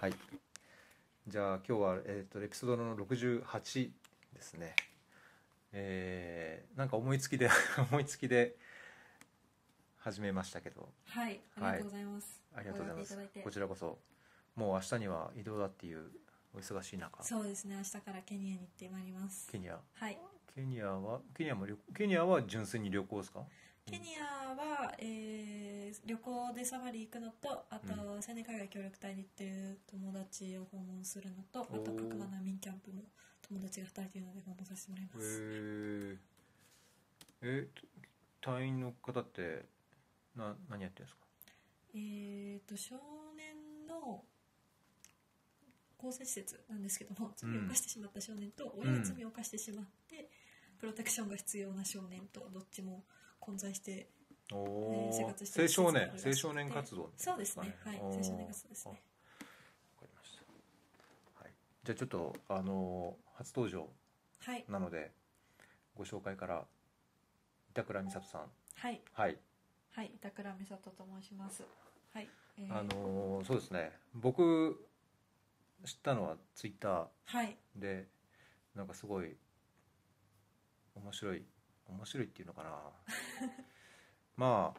はい。じゃあ今日は、えっ、と、エピソードの68ですね。えー、なんか思いつきで、思いつきで始めましたけど、はい、ありがとうございます。ありがとうございます。こちらこそ、もう明日には移動だっていうお忙しい中、そうですね、明日からケニアに行ってまいります。ケニア。はい。ケニアは、ケニアも旅、ケニアは純粋に旅行ですか？ケニアは、えー旅行でサファリ行くのと、あと、う青年海外協力隊に行ってる友達を訪問するのと、あと、おー角間難民キャンプも友達が働いているので訪問させてもらいへます。ー。え、隊員の方って、な、何やってるんですか？えーと、少年の更生施設なんですけども、罪を犯してしまった少年と、親が罪を犯してしまって、プロテクションが必要な少年と、どっちも混在しておえー。生ー活してる青少年青少年活動そうですね。はい。青少年活動ですね。あわかりました、はい、じゃあちょっとあのー初登場はい。なのでご紹介から板倉美里さん。はい。はい。はい。板倉美里と申します。はい、えー。あのーそうですね。僕知ったのはツイッタはい。ーでなんかすごい面白い面白いっていうのかな ま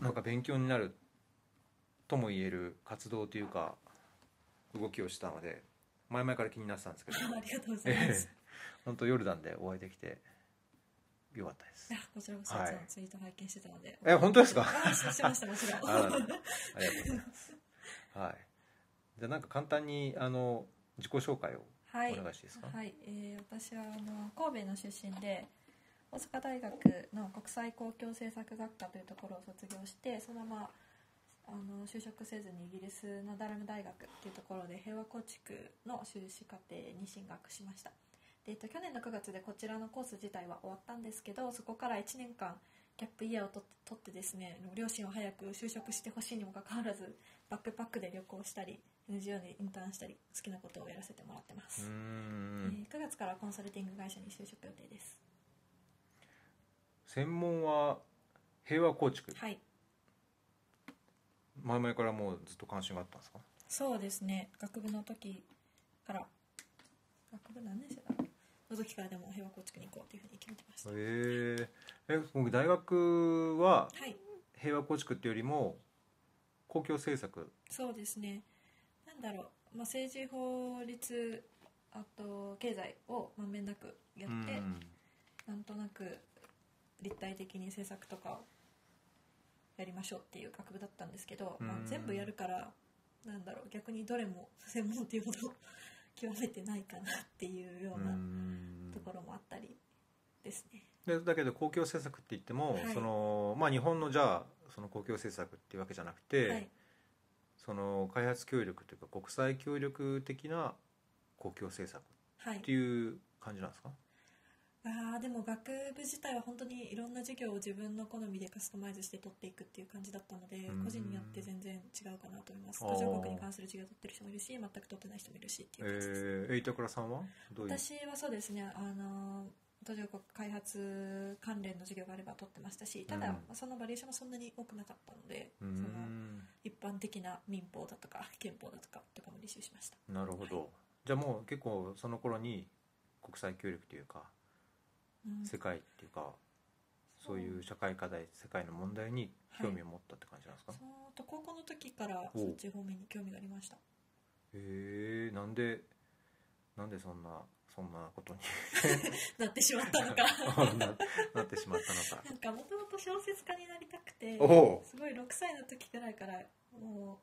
あなんか勉強になるとも言える活動というか動きをしたので前々から気になってたんですけど。ありがとうございます、本当ヨルダンでお会いできてよかったです。こちらこそはい。ツイート拝見してたので、え本当ですか？あししましたもちろん。ありがとうございます。はい。じゃあなんか簡単にあの自己紹介をはい。お願いしていいですか？はい、えー私はあの神戸の出身で大阪大学の国際公共政策学科というところを卒業してそのままあの就職せずにイギリスのダラム大学っていうところで平和構築の修士課程に進学しました。で、えっと、去年の9月でこちらのコース自体は終わったんですけどそこから1年間ギャップイヤーをとって取ってですね両親は早く就職してほしいにもかかわらずバックパックで旅行したり NGO でインターンしたり好きなことをやらせてもらってます、えん。ー9月からコンサルティング会社に就職予定です専門は平和構築？はい。前々からもうずっと関心があったんですか？そうですね。学部の時から。学部何年生だろうの時からでも平和構築に行こうというふうに決めてました。へええ僕大学ははい。平和構築っていうよりも公共政策？そうですね。なんだろう、まあ、政治法律あと経済をまんべんなくやって、うん。なんとなく立体的に政策とかをやりましょうっていう学部だったんですけど、まあうん全部やるからなんだろう逆にどれも 専門っていうほど極めてないかなっていうよううなん。ところもあったりですね。でだけど公共政策って言っても、はい。そのまあ、日本のじゃあその公共政策っていうわけじゃなくて、はい、その開発協力というか国際協力的な公共政策はいっていう感じなんですか、あーでも学部自体は本当にいろんな授業を自分の好みでカスタマイズして取っていくっていう感じだったのでうん。個人によって全然違うかなと思います。途上国に関する授業を取ってる人もいるし全く取ってない人もいるしっていう感じです、えー、え板倉さんは私はそうですねあの途上国開発関連の授業があれば取ってましたしただ、うん。まあそのバリエーションもそんなに多くなかったので、うそのん一般的な民法だとか憲法だとかとかも履修しました。なるほど。じゃあもう結構その頃に国際協力というかうん世界っていうかそういう社会課題世界の問題に興味を持ったって感じなんですか、そうと高校の時からおそっち方面に興味がありました。へえなんでなんでそんなそんなことに なってしまったのか。ななってしまったのか。なんかもともと小説家になりたくてすごい6歳の時くらいからも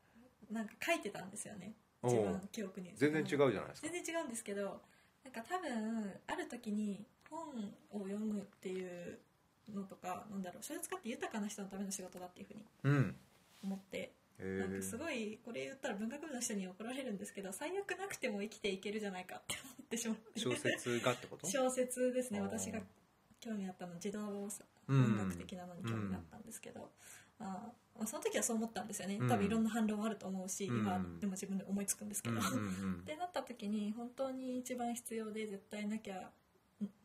うなんか書いてたんですよね。おう一番記憶に。全然違うじゃないですか。全然違うんですけどなんか多分ある時に本を読むっていうのとかなんだろう小説家って豊かな人のための仕事だっていうふうにうん。思ってへえなんかすごいこれ言ったら文学部の人に怒られるんですけど最悪なくても生きていけるじゃないかって思ってしまって。小説がってこと？小説ですね。私が興味あったの児童うん。音楽的なのに興味があったんですけど、あーまあ、その時はそう思ったんですよね。多分いろんな反論はあると思うし、うん。今でも自分で思いつくんですけど、うんうんうん。ってなった時に本当に一番必要で絶対なきゃ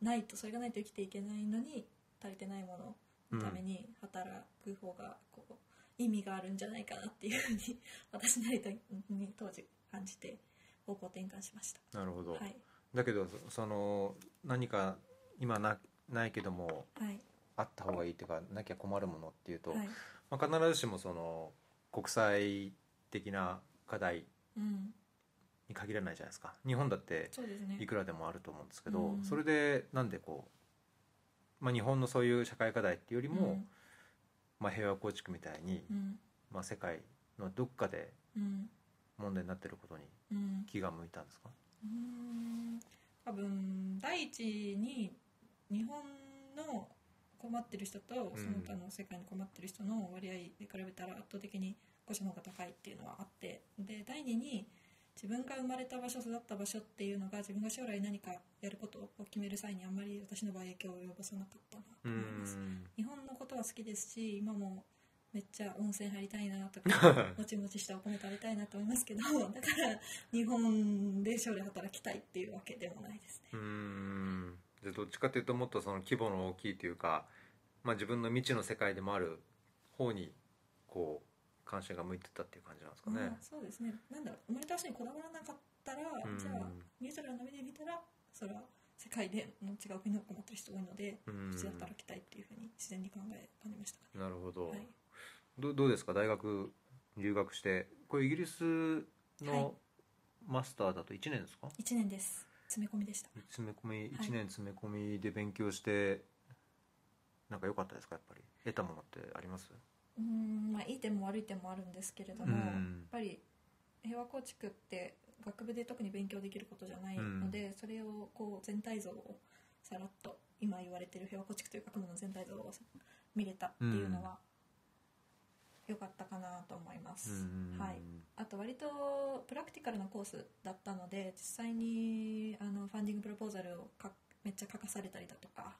ないとそれがないと生きていけないのに足りてないもののために働く方がこう意味があるんじゃないかなっていうふうに私なりに当時感じて方向転換しました。なるほど、はい。だけどそその何か今なないけどもはい。あった方がいいっていうかなきゃ困るものっていうと、はい。まあ、必ずしもその国際的な課題うんに限らないじゃないですか。日本だってそうですね。いくらでもあると思うんですけど、うん。それでなんでこう、まあ、日本のそういう社会課題っていうよりも、うん。まあ、平和構築みたいに、うん。まあ、世界のどっかでうん。問題になってることにうん。気が向いたんですか？うーん。多分第一に日本の困ってる人とん。その他の世界に困ってる人の割合で比べたら圧倒的に個者の方が高いっていうのはあってで第二に自分が生まれた場所育った場所っていうのが自分が将来何かやることを決める際にあんまり私の場合影響を及ぼさなかったなとう思います。ん。日本のことは好きですし今もめっちゃ温泉入りたいなとか もちもちしたお米食べたいなと思いますけど だから日本で将来働きたいっていうわけでもないですね。うーん。じゃあどっちかというともっとその規模の大きいというか、まあ、自分の未知の世界でもある方にこう関心が向いてたっていう感じなんですかね。まあ、そうですね。なんだろう生まれた場所にこだわらなかったらうん。じゃあニュートラルな目で見たらそれは世界での違う国の困ってる人多いのでうん。こっちで働きたいっていうふうに自然に考え感じましたかなるほど、ね、はい、どどうですか？大学留学して。これイギリスはい。のマスターだと1年ですか、1年です。詰め込みでした。詰め込みはい。1年詰め込みで勉強して、なんか良かったですか？やっぱり。得たものってあります？うーんまあいい点も悪い点もあるんですけれども、うん。やっぱり平和構築って学部で特に勉強できることじゃないので、それをこう全体像をさらっと今言われてる平和構築という学問の全体像を見れたっていうのは良かったかなと思います、うんはい。あと割とプラクティカルなコースだったので実際にあのファンディングプロポーザルをかめっちゃ書かされたりだとか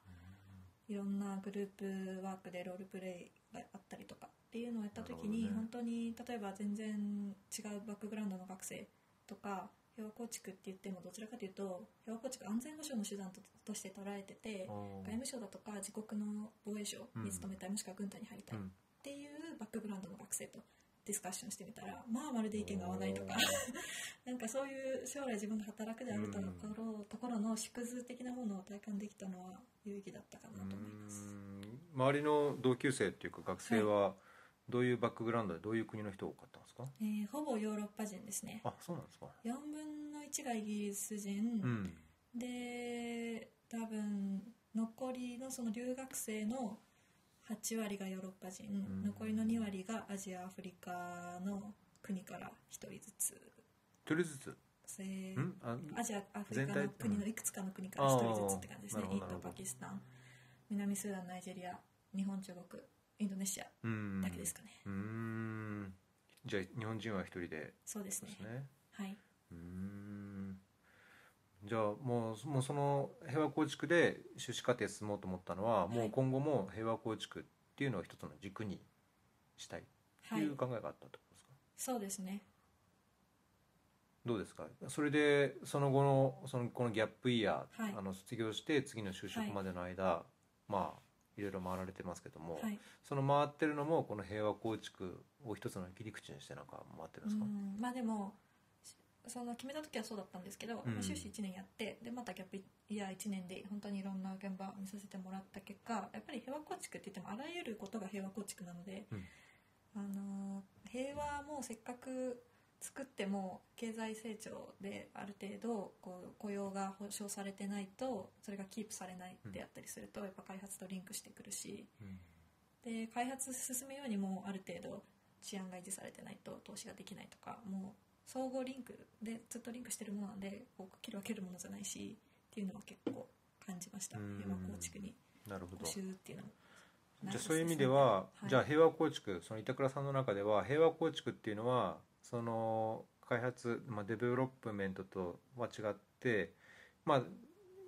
いろんなグループワークでロールプレイがあったりとかっていうのをやった時に、本当に例えば全然違うバックグラウンドの学生とか平和構築って言ってもどちらかというと平和構築安全保障の手段ととして捉えてて外務省だとか自国の防衛省に勤めたい、もしくは軍隊に入りたいっうん。ていうバックグラウンドの学生とディスカッションしてみたらまあまるで意見が合わないとか。なんかそういう将来自分が働くであるところ,、ところの縮図的なものを体感できたのは有意義だったかなと思います。うん周りの同級生っていうか学生はどういうバックグラウンドでどういう国の人が多かったんですか？えーほぼヨーロッパ人ですね。あそうなんですか。4分の1がイギリス人、うん。で多分残りのその留学生の8割がヨーロッパ人、ん。残りの2割がアジアアフリカの国から1人ずつ。一人ずつ？アジアアフリカの国のいくつかの国から1人ずつって感じですね。インドパキスタン南スーダンナイジェリア日本中国インドネシアうん。だけですかね、うーん。じゃあ日本人は一人で。そうですね。はい。うーん。じゃあもうもうその平和構築で修士課程進もうと思ったのは、もう今後も平和構築っていうのを一つの軸にしたい。ってはいいう考えがあったってことですか、そうですね。どうですか？それでその後のそのこのギャップイヤー、はい。あの卒業して次の就職までの間、まあいろいろ回られてますけども、はい。その回ってるのもこの平和構築を一つの切り口にしてなんか回ってるんですか、うんまあでもしその決めた時はそうだったんですけど、うん。まあ修士1年やってでまたギャップイヤー1年で本当にいろんな現場見させてもらった結果やっぱり平和構築って言ってもあらゆることが平和構築なので、うん。あの平和もせっかく作っても経済成長である程度こう雇用が保障されてないとそれがキープされないであったりすると、やっぱ開発とリンクしてくるし。で開発進めようにもある程度治安が維持されてないと投資ができないとかもう相互リンクでずっとリンクしてるものなんでこう切り分けるものじゃないしっていうのは結構感じました。うん。平和構築になるほど。補修っていうのも。じゃあそういう意味では、はい。じゃあ平和構築その板倉さんの中では平和構築っていうのはその開発、まあ、 development とは違ってまあ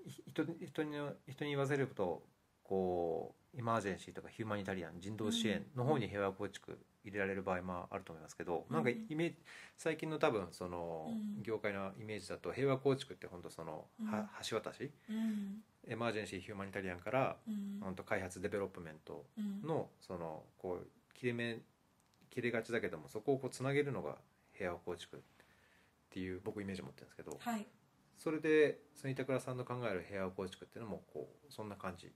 ひ人人に人に言わせるとこう emergency とか humanitarian 人道支援の方に平和構築入れられる場合もあると思いますけど、うん。なんかイメージ最近の多分そのうん業界のイメージだと平和構築って本当その、はうん。橋渡し？うん。 emergency humanitarian から、うん。本当開発 development うん。のそのこう切れ目切れがちだけどもそこをこうつなげるのが平和構築っていう僕イメージを持ってるんですけどはい。それでその板倉さんの考える平和構築っていうのもこうそんな感じ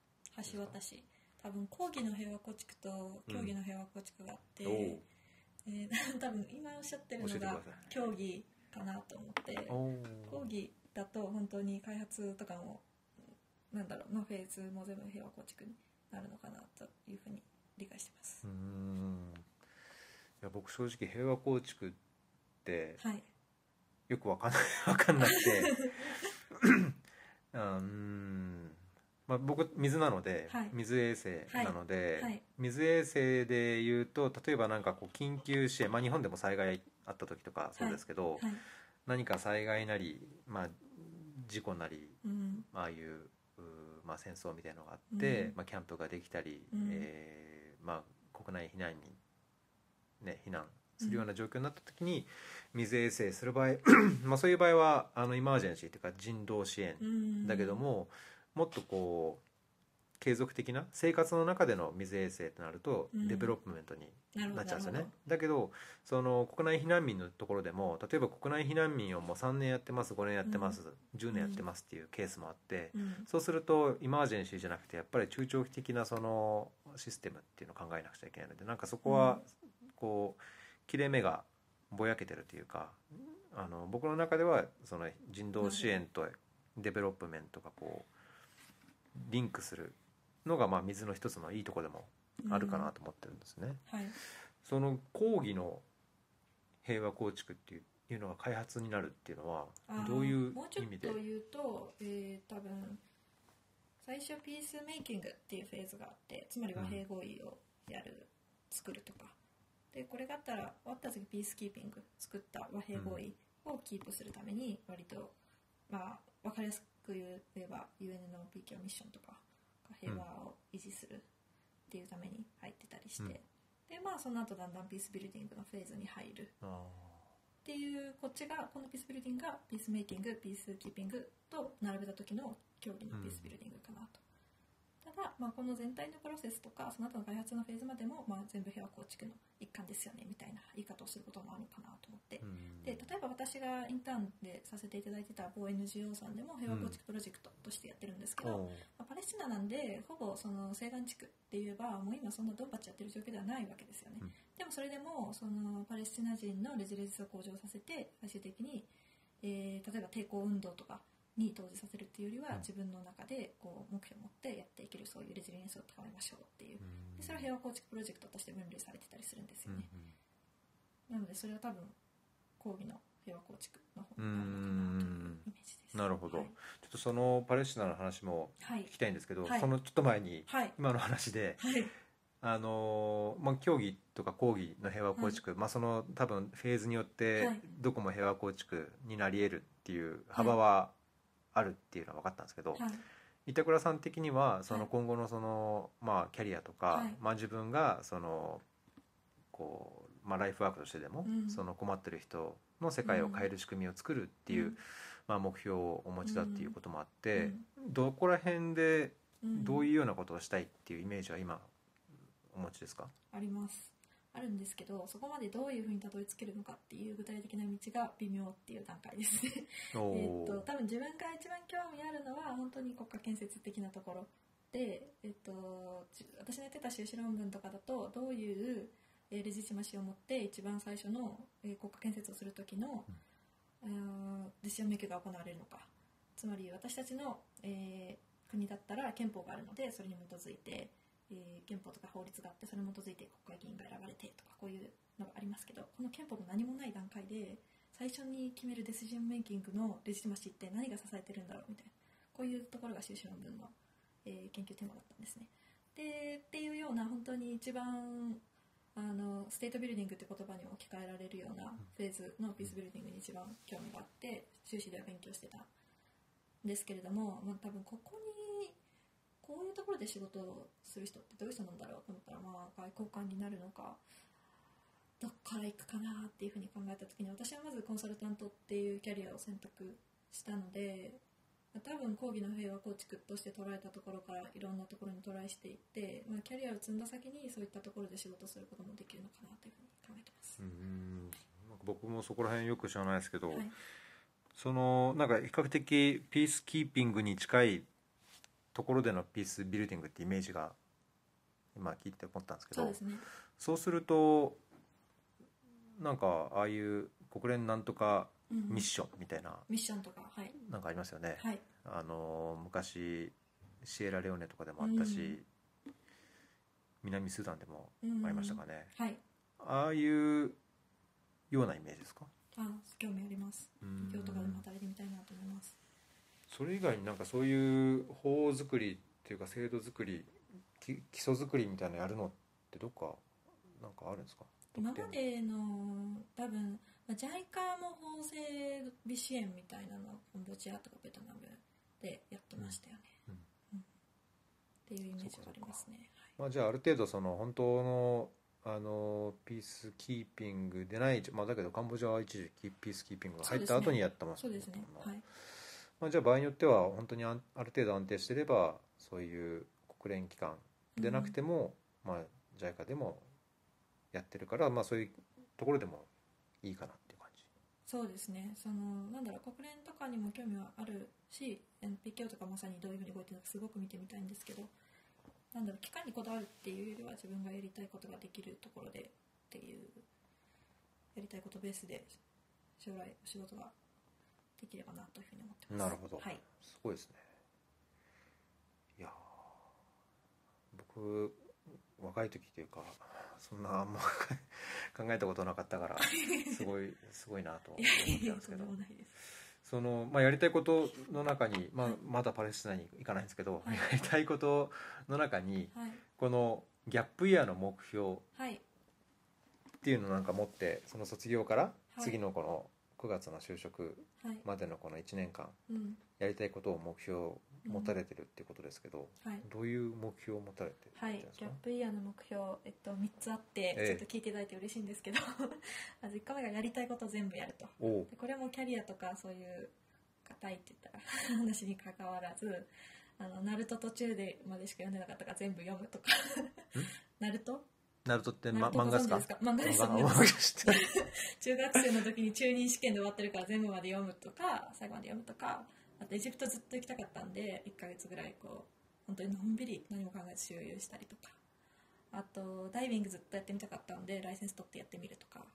橋渡し。多分講義の平和構築と競技の平和構築があって、おおえー 多分今おっしゃってるのが競技かなと思ってお講義だと本当に開発とかもなんだろうのフェーズも全部平和構築になるのかなというふうに理解してます。うー、ん。いや僕正直平和構築ってはい。よくわかんない わかんなくて。うーん。まあ、僕水なので、はい。水衛星なので、はい。水衛星でいうと例えばなんかこう緊急支援、まあ、日本でも災害あった時とかそうですけど、はい。何か災害なり、まあ、事故なりうん。まあああいううーまあ、戦争みたいなのがあって、うん。まあ、キャンプができたり、うん。えーまあ、国内避難に、ね、避難するような状況になった時に水衛生する場合 まあそういう場合はあの emergency というか人道支援うん。だけども、もっとこう継続的な生活の中での水衛生となると、うん。 development になっちゃうんですよね。なるだけどその国内避難民のところでも例えば国内避難民をもう3年やってます5年やってます、10年やってますっていうケースもあって、うん。そうすると emergency じゃなくてやっぱり中長期的なそのシステムっていうのを考えなくちゃいけないのでなんかそこはこう切れ目がぼやけてるというかあの僕の中ではその人道支援と development がこうリンクするのがまあ水の一つのいいところでもあるかなと思ってるんですね。はい。その広義の平和構築っていういうのが開発になるっていうのはどういうもうちょっ意味で？と言うと、えー多分最初ピースメイキングっていうフェーズがあってつまり和平合意をやる、作るとかでこれがあったら終わった次ピースキーピング作った和平合意をキープするために割と、まあ分かりやすく言えば UNNOPK ミッションとか平和を維持するっていうために入ってたりして、うん。でまあその後だんだんピースビルディングのフェーズに入る。あっていうこっちがこのピースビルディングがピースメイキングピースキーピングと並べた時の競技のピースビルディングかなと、ただ、まあ、この全体のプロセスとかその後の開発のフェーズまでも、まあ、全部平和構築の一環ですよねみたいな言い方をすることもあるのかなと思って。ー、うん。で例えば私がインターンでさせていただいてた某 NGO さんでも平和構築プロジェクトとしてやってるんですけど、おうまあパレスチナなんでほぼその西岸地区って言えばもう今そんなドンパチやってる状況ではないわけですよね、うん。でもそれでもそのパレスチナ人のレジリエンスを向上させて最終的に、えー例えば抵抗運動とかに投じさせるっていうよりは、うん。自分の中でこう目標を持ってやっていけるそういうレジリエンスを高めましょうっていう。うん。でそれは平和構築プロジェクトとして分類されてたりするんですよね、うんなのでそれは多分講義の平和構築の方になるのかなというイメージですなるほど。はい。ちょっとそのパレスチナの話もはい聞きたいんですけど、はい。そのちょっと前にはい。今の話で、はい。あのーまあ、競技とか講義の平和構築、まあ、その多分フェーズによってはい。どこも平和構築になり得るっていう幅はあるっていうのは分かったんですけど、はい。板倉さん的にはそはい。の今後のその、まあ、キャリアとか、はい。まあ、自分がそのこう、まあ、ライフワークとしてでも、うん。その困ってる人の世界を変える仕組みを作るっていう、うん。まあ、目標をお持ちだっていうこともあって、うん。どこら辺でうん。どういうようなことをしたいっていうイメージは今お持ちですか、ありますあるんですけどそこまでどういうふうにたどり着けるのかっていう具体的な道が微妙っていう段階ですね。お えっーと多分自分が一番興味あるのは本当に国家建設的なところで、えっと、じ私のやってた修士論文とかだとどういうえーレジチマシを持って一番最初のえー国家建設をする時の、あーディシジョンメイクが行われるのか。つまり私たちの、えー国だったら憲法があるのでそれに基づいて、えー憲法とか法律があってそれに基づいて国会議員が選ばれてとかこういうのがありますけどこの憲法も何もない段階で最初に決める decision making の legitimacy って何が支えてるんだろうみたいなこういうところが修士論文の、えー研究テーマだったんですね。でっていうような本当に一番あの state building って言葉に置き換えられるようなフェーズの peace building に一番興味があって修士では勉強してたんですけれども、まあ、多分ここにこういうところで仕事をする人ってどういう人なんだろうと思ったら、まあ、外交官になるのかどっから行くかなっていうふうに考えた時に私はまずコンサルタントっていうキャリアを選択したので多分講義の平和構築として捉えたところからいろんなところにトライしていって、まあ、キャリアを積んだ先にそういったところで仕事することもできるのかなというふうに考えてます。うん僕もそこら辺よく知らないですけど、はい、そのなんか比較的ピースキーピングに近いところでのピースビルディングってイメージが今聞いて思ったんですけどそうですね。るとなんかああいう国連なんとかうん。うんミッションみたいな、ミッションとか、はい、なんかありますよね、はい、あの昔シエラレオネとかでもあったし、南スーダンでもありましたかね、はい、ああいうようなイメージですか？あ、興味あります。うん。京都とかでも働いてみたいなと思います。それ以外になんかそういう法作りっていうか制度作りき基礎作りみたいなのやるのってどっかなんかあるんですか？今までの多分、まあ、JICA も法整備支援みたいなのをカンボジアとかベトナムでやってましたよね、うん。うん。っていうイメージがありますね。まあ、じゃあある程度その本当のあのピースキーピングでない、まあ、だけどカンボジアは一時キピースキーピングが入った後にやってますそうですね。まあはいまあ、じゃあ場合によっては本当にある程度安定してればそういう国連機関でなくても、まあ、JICA でもやってるから、まあ、そういうところでもいいかなっていう感じ。そうですね。そのなんだろう国連とかにも興味はあるし NPKO とかまさにどういうふうに動いてるのかすごく見てみたいんですけどなんだろう期間にこだわるっていうよりは自分がやりたいことができるところでっていうやりたいことベースで将来お仕事ができればなというふうに思ってます。なるほど。はい、すごいですね。いやー僕若い時っていうかそんなあんま 考えたことなかったから すごいすごいなと思ってたんですけど。その、まあ、やりたいことの中に、まあ、まだパレスチナに行かないんですけど、はい。やりたいことの中にはい。このギャップイヤーの目標はい。っていうのをなんか持ってその卒業からはい。次のこの9月の就職はい。までのこの1年間うん。やりたいことを目標持たれてるっていうことですけど、はい。どういう目標を持たれてるはいんですか？ギャップイヤーの目標、えっと、3つあって、ええ。ちょっと聞いていただいて嬉しいんですけどまず1個目がやりたいことを全部やると。でこれもキャリアとかそういう硬いって言ったら 話に関わらずあのナルト途中でまでしか読んでなかったから全部読むとか。ナルトナルトって、ま、漫画ですか？漫画です漫 中学生の時に中任試験で終わってるから全部まで読むとか最後まで読むとかあとエジプトずっと行きたかったんで1ヶ月ぐらいこう本当にのんびり何も考えず周遊したりとか。あとダイビングずっとやってみたかったんでライセンス取ってやってみるとか。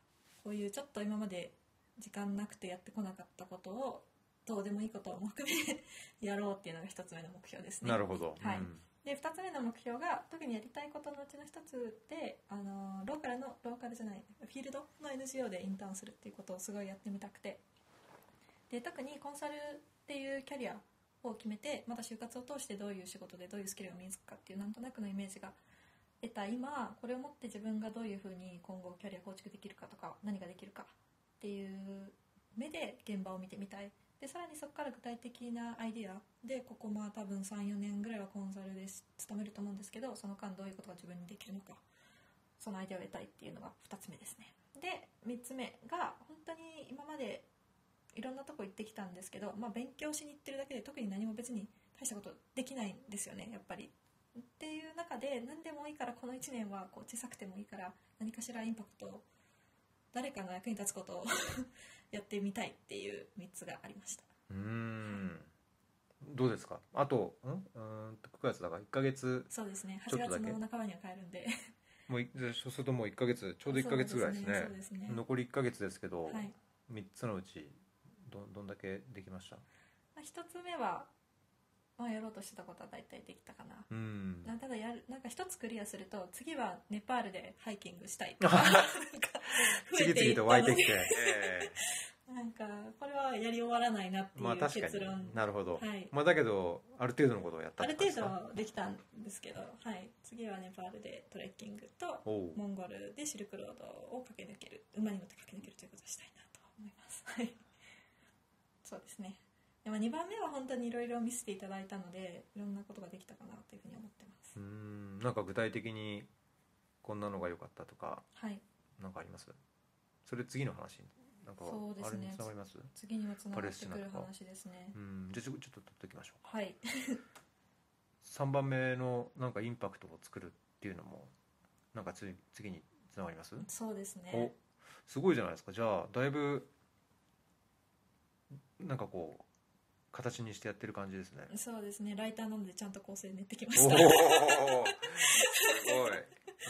こういうちょっと今まで時間なくてやってこなかったことをどうでもいいことも含め やろうっていうのが一つ目の目標ですね。なるほど、はい。うんで2つ目の目標が特にやりたいことのうちの1つであのローカルのローカルじゃないフィールドの NGO でインターンするっていうことをすごいやってみたくて。で特にコンサルっていうキャリアを決めてまた就活を通してどういう仕事でどういうスキルが身につくかっていうなんとなくのイメージが得た今これをもって自分がどういうふうに今後キャリア構築できるかとか何ができるかっていう目で現場を見てみたい。でさらにそこから具体的なアイディアでここまあ多分34年ぐらいはコンサルで勤めると思うんですけどその間どういうことが自分にできるのかそのアイデアを得たいっていうのが2つ目ですね。で3つ目が本当に今までいろんなとこ行ってきたんですけど、まあ、勉強しに行ってるだけで特に何も別に大したことできないんですよねやっぱり。っていう中で何でもいいからこの1年はこう小さくてもいいから何かしらインパクトを誰かの役に立つことを やってみたいっていう3つがありました。うーん。どうですか？あとん？うーんと9月だか？ら1か月？そうですね。8ちょっとだけ？月の半ばには帰るんで。もういそうするともう1か月ちょうど1か月ぐらいですね。そうですね残り1か月ですけど、はい。3つのうちどどんだけできました？まあ、1つ目は、まあ、やろうとしてたことは大体できたかな。うん。なただやるなんか一つクリアすると次はネパールでハイキングしたいとか。次々と湧いてきて、えなんかこれはやり終わらないなってえいうまあ確か結論、になるほど、はい。まあ、だけどある程度のことをやったある程度はできたんですけど、はい、次はネパールでトレッキングとモンゴルでシルクロードを駆け抜ける。馬に乗って駆け抜けるということをしたいなと思います。はい。そうですねでも2番目は本当にいろいろ見せていただいたのでいろんなことができたかなというふうに思ってます、うーん。なんか具体的にこんなのが良かったとかはい。なんかあります？それ次の話になんかそうですね。あれにつながります？次にはつながってくる話ですね。うん。じゃあちょちょっと取っておきましょうか。はい。3番目のなんかインパクトを作るっていうのもなんかつ次につながります？そうですね。おすごいじゃないですか。じゃあだいぶなんかこう形にしてやってる感じですね。そうですね。ライターなのでちゃんと構成練ってきました。すごい。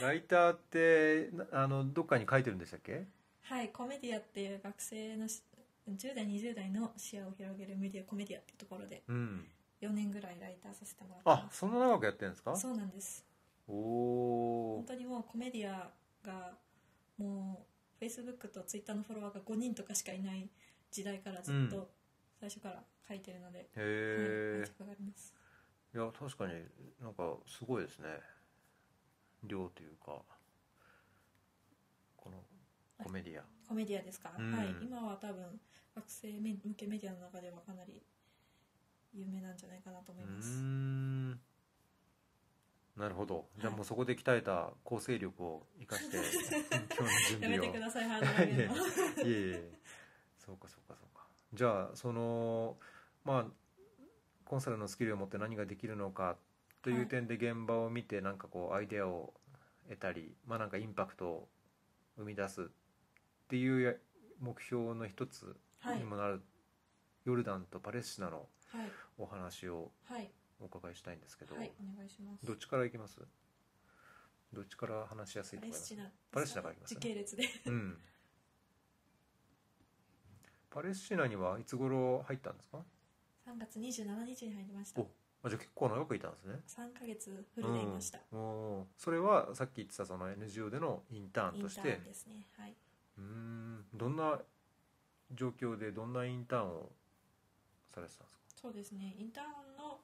ライターってなあのどっかに書いてるんでしたっけ？はいコメディアっていう学生のし10代20代の視野を広げるメディアコメディアっていうところでうん。4年ぐらいライターさせてもらってあそんな長くやってるんですか？そうなんです。おお本当にもうコメディアがもう Facebook と Twitter のフォロワーが5人とかしかいない時代からずっうん。と最初から書いてるので、へはい、え愛着があります。いや確かになんかすごいですね。量というかこのコメディア。コメディアですか、うん。はい今は多分学生向けメディアの中ではかなり有名なんじゃないかなと思います、ん。なるほど。じゃあはい。もうそこで鍛えた構成力を生かして 今日の準備を。やめてくださいハードル上げるのいえいえそうかそうかそうか。じゃあそのまあコンサルのスキルを持って何ができるのかという点で現場を見てなんかこうアイデアを得たりまあなんかインパクトを生み出すっていうや目標の一つはい。にもなるヨルダンとパレスチナのはい。お話をはい。お伺いしたいんですけど、はいお願いします。どっちからいきます？どっちから話しやすいと思います？パレスチナ。からいきます時系列で。うん。パレスチナにはいつ頃入ったんですか？3月27日に入りました。おあじゃあ結構長くいたんですね。3ヶ月フルでいました、うん。おー。それはさっき言ってたその NGO でのインターンインタとしてーンですね。はい。うーん。どんな状況でどんなインターンをされてたんですか？そうですね。インターンの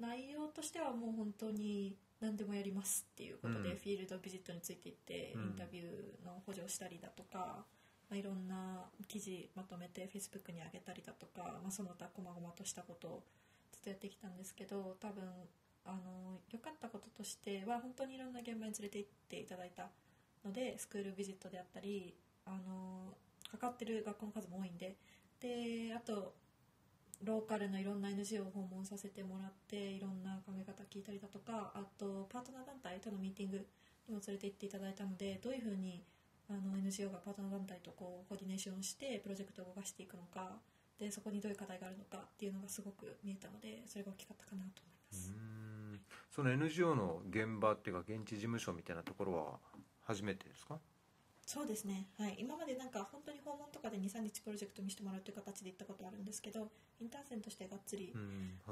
内容としてはもう本当に何でもやりますっていうことで、うん。フィールドビジットについていって、うん。インタビューの補助をしたりだとか、まあ、いろんな記事まとめて Facebook に上げたりだとか、まあ、その他細々としたことをずっとやってきたんですけど多分あの良かったこととしては本当にいろんな現場に連れて行っていただいたのでスクールビジットであったりあのかかってる学校の数も多いんでであとローカルのいろんな NGO を訪問させてもらっていろんな考え方聞いたりだとかあとパートナー団体とのミーティングにも連れて行っていただいたのでどういうふうにあの NGO がパートナー団体とこうコーディネーションしてプロジェクトを動かしていくのかでそこにどういう課題があるのかっていうのがすごく見えたのでそれが大きかったかなとう思います。その NGO の現場っていうか現地事務所みたいなところは初めてですか？そうですね、はい、今までなんか本当に訪問とかで23日プロジェクト見せてもらうという形で行ったことあるんですけどインターン生としてがっつり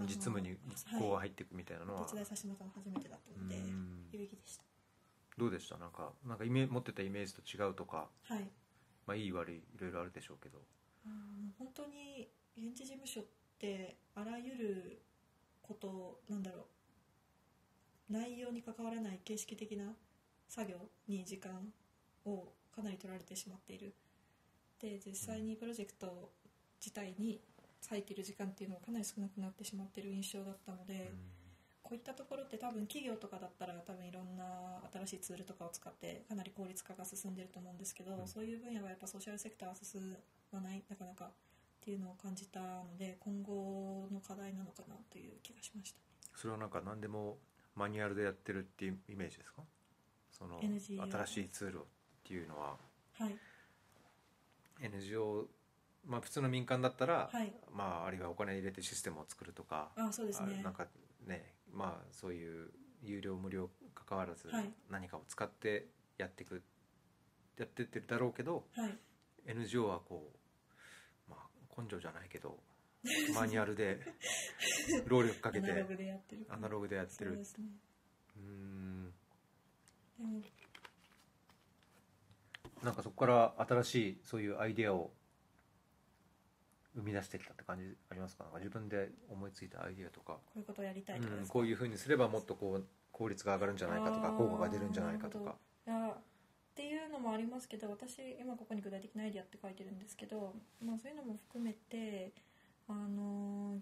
実務にこう入っていくみたいなのは、お手伝いさせてもらったの初めてだったのでうん。有意義でしたどうでした？なんかなんかイメ持ってたイメージと違うとか、はい。まあ、いい悪いいろいろあるでしょうけど。あの本当に現地事務所ってあらゆることなんだろう内容に関わらない形式的な作業に時間をかなり取られてしまっている。で実際にプロジェクト自体に割いている時間っていうのがかなり少なくなってしまっている印象だったので、こういったところって多分企業とかだったら多分いろんな新しいツールとかを使ってかなり効率化が進んでると思うんですけど、うん。そういう分野はやっぱソーシャルセクターは進まないなかなかっていうのを感じたので今後の課題なのかなという気がしました。それはなんか何でもマニュアルでやってるっていうイメージですか？その新しいツールをっていうのは。はい。NGO まあ普通の民間だったら、はい。まああるいはお金入れてシステムを作るとかあそうですね。あなんかねまあそういう有料無料関わらずはい。何かを使ってやっていくやってってるだろうけどはい。NGO はこう、まあ、根性じゃないけど マニュアルで労力かけてアナログでやってる。アナログでやってる。そうですね。うーん。でも。なんかそこから新しいそういうアイデアを生み出してきたって感じありますか？なんか自分で思いついたアイデアとか、こういうことをやりたいとかうん、こういうふうにすればもっとこう効率が上がるんじゃないかとか効果が出るんじゃないかとか。っていうのもありますけど私今ここに具体的なアイデアって書いてるんですけど、まあ、そういうのも含めてあの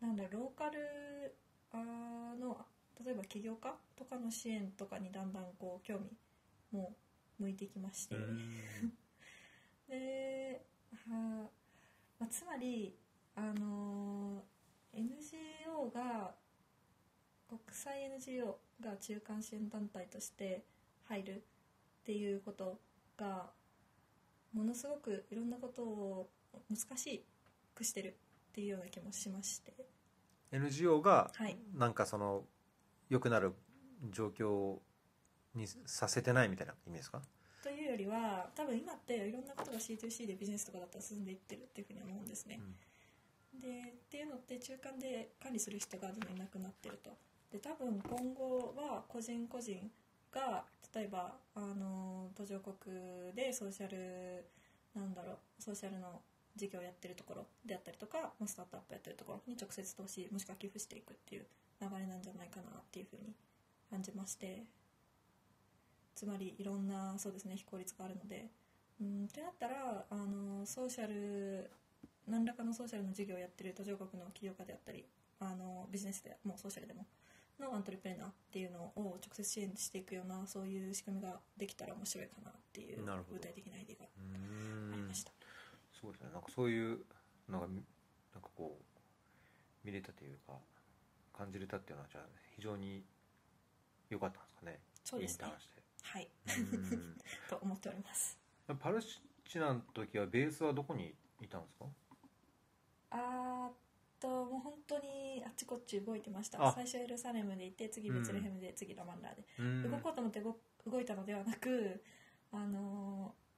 なんだローカルあの例えば起業家とかの支援とかにだんだんこう興味も向いてきまして、で、はまあ、つまりあの NGO が国際 NGO が中間支援団体として入るっていうことがものすごくいろんなことを難しくしてるっていうような気もしまして、NGO がはい、なんかその良くなる状況にさせてないみたいな意味ですか？というよりは多分今っていろんなことが C2C でビジネスとかだったら進んでいってるっていうふうに思うんですね、でっていうのって中間で管理する人がどんどんいなくなってると。で多分今後は個人個人が例えばあの途上国でソーシャルなんだろうソーシャルの事業をやってるところであったりとかまあスタートアップやってるところに直接投資もしくは寄付していくっていう流れなんじゃないかなっていうふうに感じましてつまりいろんなそうですね非効率があるので。うんってなったらあのソーシャル何らかのソーシャルの事業をやってる途上国の起業家であったりあのビジネスでもソーシャルでものアントレプレナーっていうのを直接支援していくようなそういう仕組みができたら面白いかなっていう具体的なアイデアがありました、すごいですね。なんかそういうのがみなんかこう見れたというか感じれたっていうのはじゃあ非常に良かったんですかね。そうですね。インターンしてはい。うん。と思っております。パレスチナの時はベースはどこにいたんですか？あともう本当にあっちこっち動いてました。あ。最初エルサレムでいて次ベツレヘムで、次ラマンラーで。うん。動こうと思って動動いたのではなく、あのー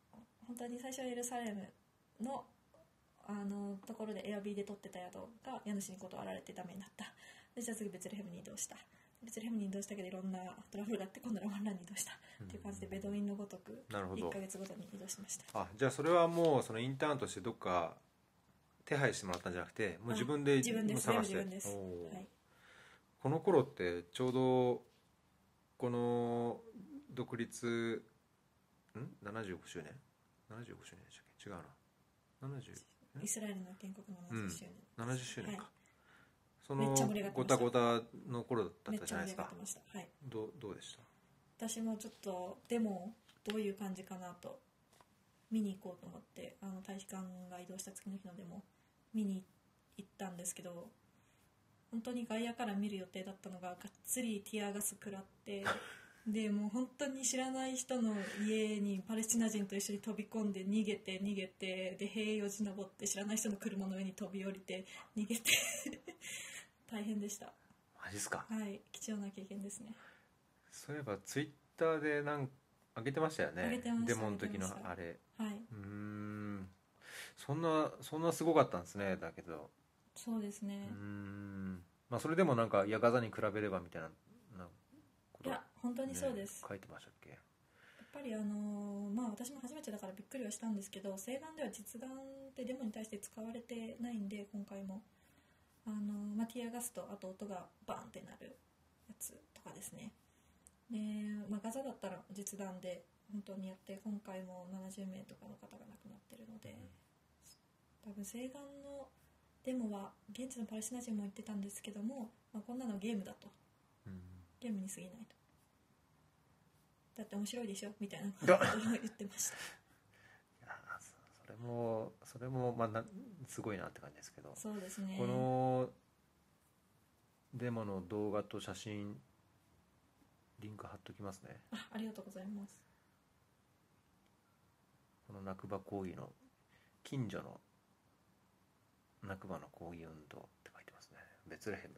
本当に最初はエルサレムの、あのーところでエアビーで取ってた宿が家主に断られてダメになった。でじゃあ次ベツレヘムに移動したベツレヘムに移動したけどいろんなトラブルがあって今度ラマンラーに移動したっていう感じでベドウィンのごとく1なるほど。ヶ月ごとに移動しました。あじゃあそれはもうそのインターンとしてどっか手配してもらったんじゃなくてもう自分であ自分です探して。自分です。はい。この頃ってちょうどこの独立ん？75周年？75周年でしたっけ？違うな。70イスラエルの建国の70周年、70周年か、はいそのごたたごたの頃だったじゃないですか。はい。どうどうでした？私もちょっとでもどういう感じかなと見に行こうと思ってあの大使館が移動した次の日のでも見に行ったんですけど本当に外野から見る予定だったのががっつりティアガス食らって でもう本当に知らない人の家にパレスチナ人と一緒に飛び込んで逃げて逃げてで塀よじ登って知らない人の車の上に飛び降りて逃げて大変でした。マジっすか？はい貴重な経験ですね。そういえばツイッターでなん上げてましたよね。デモの時のあれ。はい。うーん。そんなそんなすごかったんですねだけど。そうですね。うーん。まあそれでもなんかいやガザに比べればみたいななこいや本当にそうです、ね書いてましたっけ？やっぱりあのーまあ私も初めてだからびっくりはしたんですけど西岸では実弾ってデモに対して使われてないんで今回もあのーまあ、ティアガスとあと音がバーンってなるやつとかですね。で、まあ、ガザだったら実弾で本当にやって今回も70名とかの方が亡くなってるので多分西岸のデモは現地のパレスチナ人も言ってたんですけども、まあ、こんなのゲームだと。うん。ゲームに過ぎないと。だって面白いでしょみたいなことを言ってましたれもそれもまあなすごいなって感じですけど、そうですね。このデモの動画と写真リンク貼っときますね。あありがとうございます。この泣くば抗議の近所の泣くばの抗議運動って書いてますね。ベツレヘム。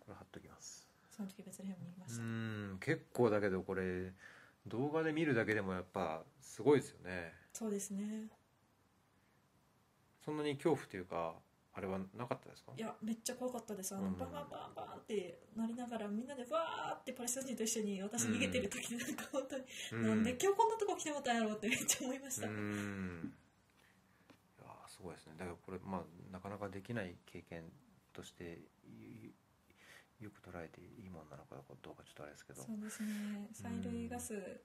これ貼っときます。その時ベツレヘムにいまうした、ん結構だけどこれ動画で見るだけでもやっぱすごいですよねそうですね。そんなに恐怖というかあれはなかったですか？いやめっちゃ怖かったです。あの、うんバンバンバンバンってなりながらみんなでわーってパレスチナ人と一緒に私逃げてる時になんか本当に、うん。なんで今日こんなとこ来てもらったんやろうってめっちゃ思いました、うん。いやーすごいですね。だからこれまあなかなかできない経験としていよく捉えていいもんなのかどうかちょっとあれですけど。そうですね。催涙ガス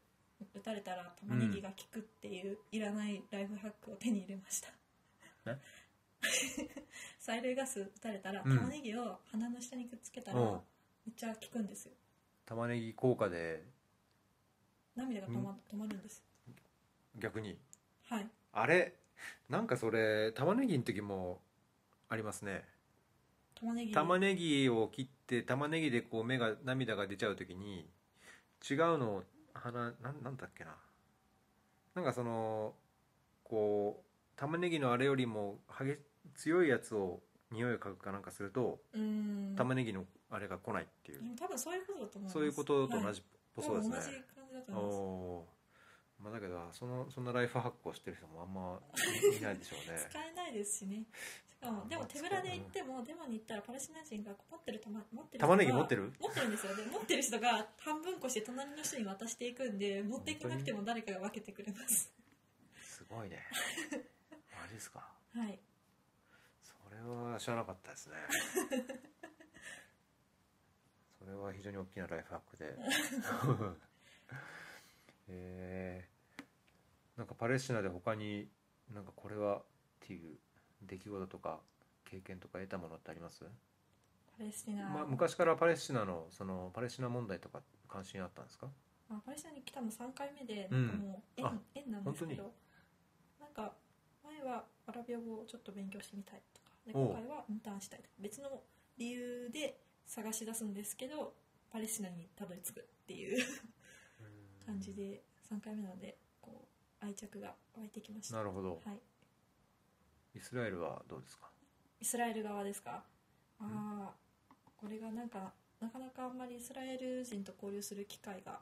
撃たれたら玉ねぎが効くっていういらないライフハックを手に入れました。え？催涙ガス撃たれたらうん。玉ねぎを鼻の下にくっつけたらう。んめっちゃ効くんですよ。玉ねぎ効果で涙が止ま止まるんです。逆に？はい。あれ？なんかそれ玉ねぎの時もありますね。玉ねぎ。玉ねぎを切って玉ねぎでこう目が涙が出ちゃう時に違うのを花なんなんだっけな。なんかそのこう玉ねぎのあれよりも激強いやつを匂いを嗅ぐかなんかするとうーん。玉ねぎのあれが来ないっていう、うん多分そういうことだと思います。そういうことと同はい。じっぽそうですね、多分同じ感じだとお思います。おー。まあだけどそのそんなライフハックをしてる人もあんまい いないでしょうね。使えないですしねしかもでも手ぶらで行ってもデモに行ったらパレスチナ人が持ってる玉持ってる玉ねぎ持ってる？持ってるんですよ。で持ってる人が半分こして隣の人に渡していくんで持っていかなくても誰かが分けてくれます。すごいね。マジですか。はい。それは知らなかったですね。それは非常に大きなライフハックで。えー、なんかパレスチナで他になんかこれはっていう出来事とか経験とか得たものってあります、パレスチナ、まあ、昔からパレスチナのそのパレスチナ問題とか関心あったんですか？まあパレスチナに来たの3回目でうん。なんかもう縁,、あ縁なんですけ本どなんか前はアラビア語をちょっと勉強してみたいとかで今回はインターンしたいとか別の理由で探し出すんですけどパレスチナにたどり着くっていう 感じで3回目なのでこう愛着が湧いてきました。なるほど。はい、イスラエルはどうですか？イスラエル側ですか？ああこれがなんかなかなかあんまりイスラエル人と交流する機会が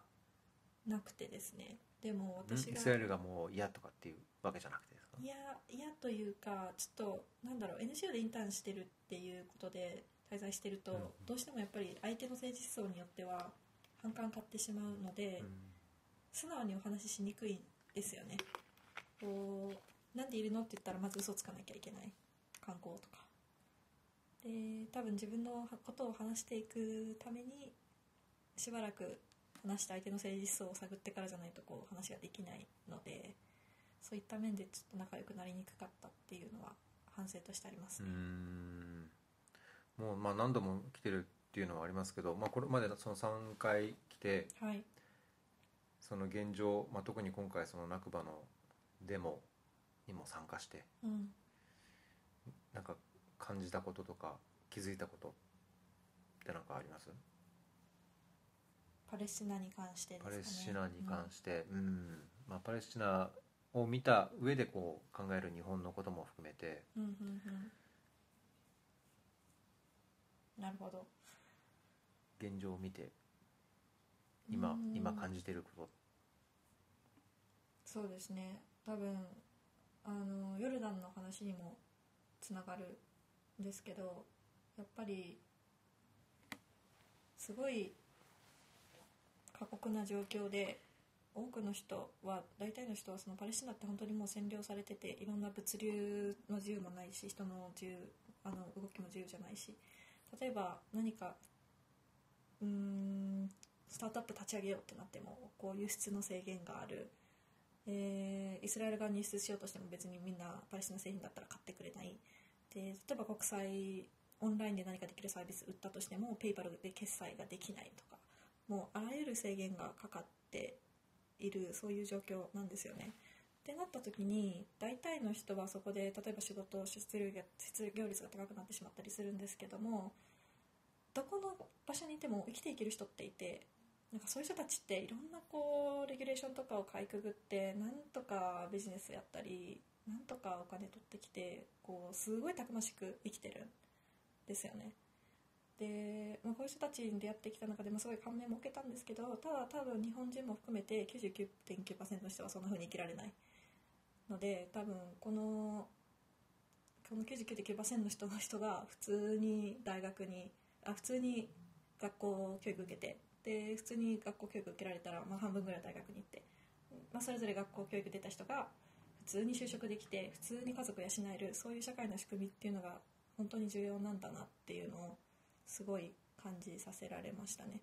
なくてですね。でもん？私がイスラエルがもう嫌とかっていうわけじゃなくてですか？いや嫌というかちょっとなんだろう NGO でインターンしてるっていうことで滞在してると、うん。どうしてもやっぱり相手の政治思想によっては反感買ってしまうので、うん。素直にお話ししにくいんですよね。こうなんでいるの？って言ったらまず嘘つかなきゃいけない。観光とか。で多分自分のことを話していくためにしばらく話した相手の政治思想を探ってからじゃないとこう話ができないのでそういった面でちょっと仲良くなりにくかったっていうのは反省としてありますうね、ん。もうまあ何度も来てるっていうのはありますけど、まあ、これまでその3回来てはい。その現状、まあ、特に今回そのナクバのデモにも参加して。うん。なんか感じたこととか気づいたことってなんかあります？パレスチナに関してですかね。パレスチナに関して、うん。まあ、パレスチナを見た上でこう考える日本のことも含めて。うんうんうん。なるほど。現状を見て今うん。今感じてること。そうですね。多分あのヨルダンの話にもつながるんですけどやっぱりすごい過酷な状況で多くの人は大体の人はそのパレスチナって本当にもう占領されてていろんな物流の自由もないし人の自由あの動きも自由じゃないし例えば何かうーんスタートアップ立ち上げようってなってもこう輸出の制限がある。えーイスラエル側に輸出しようとしても別にみんなパレスチナ製品だったら買ってくれないで例えば国際オンラインで何かできるサービス売ったとしてもペイパルで決済ができないとかもうあらゆる制限がかかっているそういう状況なんですよね。ってなった時に大体の人はそこで例えば仕事失業が失業率が高くなってしまったりするんですけどもどこの場所にいても生きていける人っていてなんかそういう人たちっていろんなこうレギュレーションとかをかいくぐってなんとかビジネスやったりなんとかお金取ってきてこうすごいたくましく生きてるんですよね。で、まあ、こういう人たちに出会ってきた中でもすごい感銘も受けたんですけどただ多分日本人も含めて99.9%の人はそんな風に生きられないので多分このこの99.9%の人の人が普通に大学にあ普通に学校教育受けてで普通に学校教育受けられたら、まあ、半分ぐらい大学に行って、まあ、それぞれ学校教育出た人が普通に就職できて普通に家族を養えるそういう社会の仕組みっていうのが本当に重要なんだなっていうのをすごい感じさせられましたね。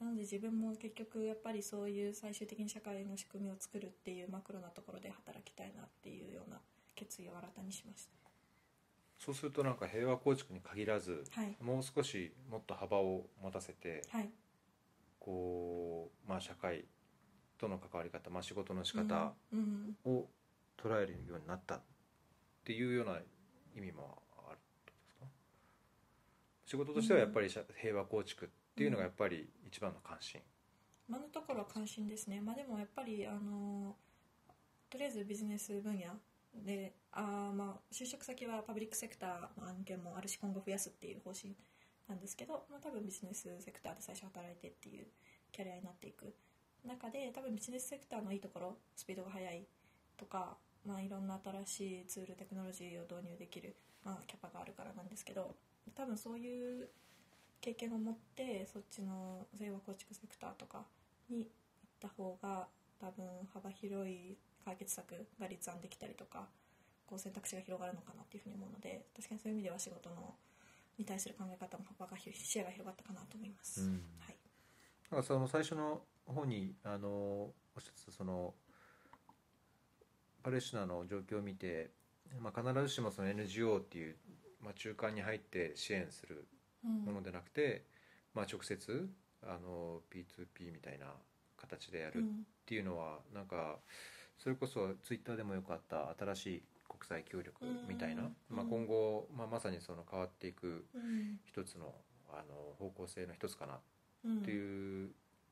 なので自分も結局やっぱりそういう最終的に社会の仕組みを作るっていうマクロなところで働きたいなっていうような決意を新たにしましそうするとなんか平和構築に限らずたはい。もう少しもっと幅を持たせてはいこう、まあ、社会との関わり方、まあ、仕事の仕方を捉えるようになったっていうような意味もあるですか？仕事としてはやっぱり社平和構築っていうのがやっぱり一番の関心、今のところは関心ですね、まあ、でもやっぱりあのとりあえずビジネス分野であーまあ就職先はパブリックセクターの案件もあるし今後増やすっていう方針なんですけど、まあ、多分ビジネスセクターで最初働いてっていうキャリアになっていく中で多分ビジネスセクターのいいところスピードが速いとか、まあ、いろんな新しいツールテクノロジーを導入できる、まあ、キャパがあるからなんですけど多分そういう経験を持ってそっちの平和構築セクターとかに行った方が多分幅広い解決策が立案できたりとかこう選択肢が広がるのかなっていうふうに思うので確かにそういう意味では仕事のに対する考え方も幅が視野が広がったかなと思います、うん。はい、なんかその最初の方にあのおっしゃってたそのパレスチナの状況を見て、まあ、必ずしもその NGO っていう、まあ、中間に入って支援するうん。ものでなくて、まあ、直接あの P2P みたいな形でやるっうんていうのは、なんかそれこそツイッターでもよかった新しい国際協力みたいな、うん。まあ、今後、まあ、まさにその変わっていくうん。一つのあの方向性の一つかなうん。っていう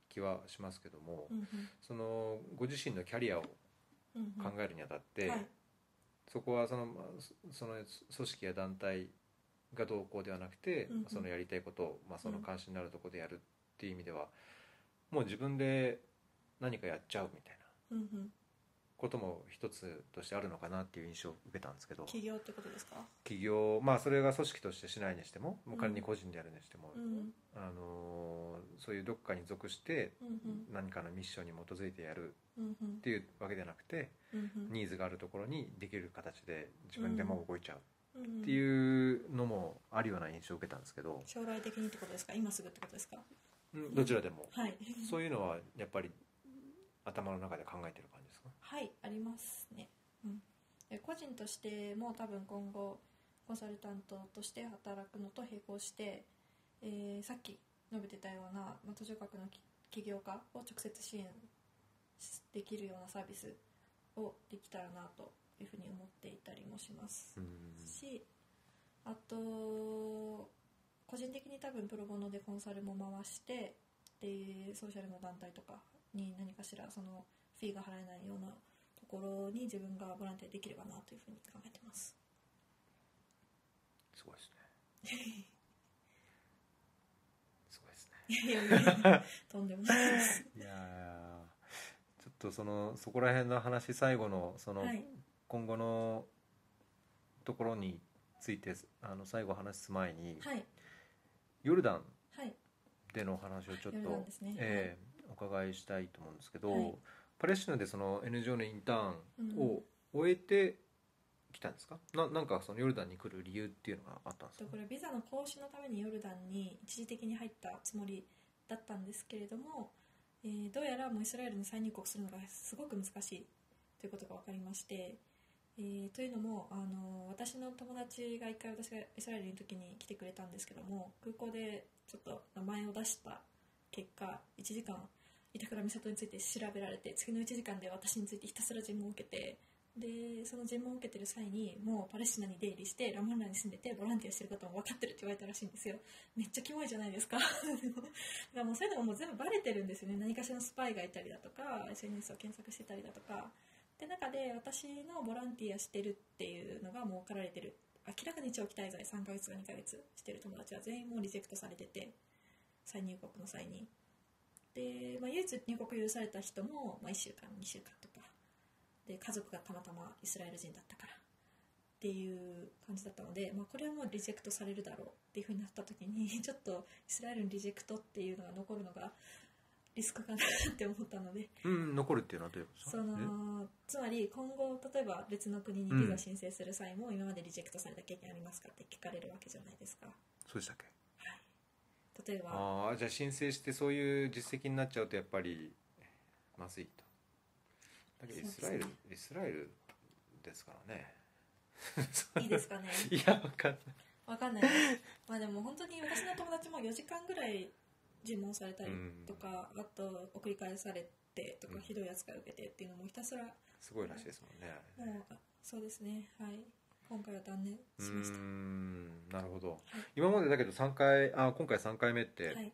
気はしますけども、うんそのご自身のキャリアを考えるにあたって、はい。そこはそのまあそその組織や団体がどうこうではなくて、そのやりたいことを、まあ、その関心のあるところでやるっていう意味では、もう自分で何かやっちゃうみたいなことも一つとしてあるのかなっていう印象を受けたんですけど。起業ってことですか？企業まあそれが組織としてしないにしてももううん仮に個人でやるにしても、うん。あのーそういうどっかに属して何かのミッションに基づいてやるっていうわけではなくてニーズがあるところにできる形で自分でも動いちゃううん。っていうのもあるような印象を受けたんですけど、将来的にってことですか？今すぐってことですか？うんどちらでも。はい。そういうのはやっぱり頭の中で考えてるか？はいありますね、うん、で個人としても多分今後コンサルタントとして働くのと並行して、えーさっき述べてたような、まあ、途上国のき起業家を直接支援しできるようなサービスをできたらなというふうに思っていたりもします。うん。しあと個人的に多分プロボノでコンサルも回してでソーシャルの団体とかに何かしらそのフィーが払えないようなところに自分がボランティアできればなというふうに考えてます。すごいですね。すごいですね。いやとんでもないです。いやーちょっとそのそこら辺の話最後のその、はい。今後のところについてあの最後話す前に、はい。ヨルダンはい。でのお話をちょっと、ダンですね。ええお伺いしたいと思うんですけど、はいパレスチナでその NGO のインターンうん。を終えてきたんですか、ななんかそのヨルダンに来る理由っていうのがあったんですか？とこれビザの更新のためにヨルダンに一時的に入ったつもりだったんですけれども、えーどうやらもうイスラエルに再入国するのがすごく難しいということが分かりまして、えーというのもあの私の友達が一回私がイスラエルにいる時に来てくれたんですけども空港でちょっと名前を出した結果1時間板倉美里について調べられて次の1時間で私についてひたすら尋問を受けてでその尋問を受けてる際にもうパレスチナに出入りしてラマンラに住んでてボランティアしてることも分かってるって言われたらしいんですよ。めっちゃキモいじゃないですか。だからもうそういうのがもう全部バレてるんですよね。何かしらのスパイがいたりだとか SNS を検索してたりだとか。で中で私のボランティアしてるっていうのがもう分かられてる。明らかに長期滞在3ヶ月か2ヶ月してる友達は全員もうリジェクトされてて再入国の際に。で、まあ、唯一入国許された人も、まあ、1週間2週間とか。で家族がたまたまイスラエル人だったから。っていう感じだったので、まあ、これはもうリジェクトされるだろうっていうふうになった時に ちょっとイスラエルにリジェクトっていうのが残るのがリスクかなって思ったので。うん残るっていうのはどういうことそのつまり今後例えば別の国にビザ申請する際も、今までリジェクトされた経験ありますかって聞かれるわけじゃないですか、そうでしたっけ？はい、例えば。ああじゃあ申請してそういう実績になっちゃうとやっぱりまずいと。だけどイスラエル、そうイスラエルですからね。いいですかね。いやわかんない。わかんない。まあでも本当に私の友達も4時間ぐらい尋問されたりとか、あと送り返されてとか、うん。ひどい扱いを受けてっていうのもひたすら。すごいらしいですもんね。もうあそうですね。はい今回は断念うしました。なるほど、はい。今までだけど3回あ今回3回目ってはい。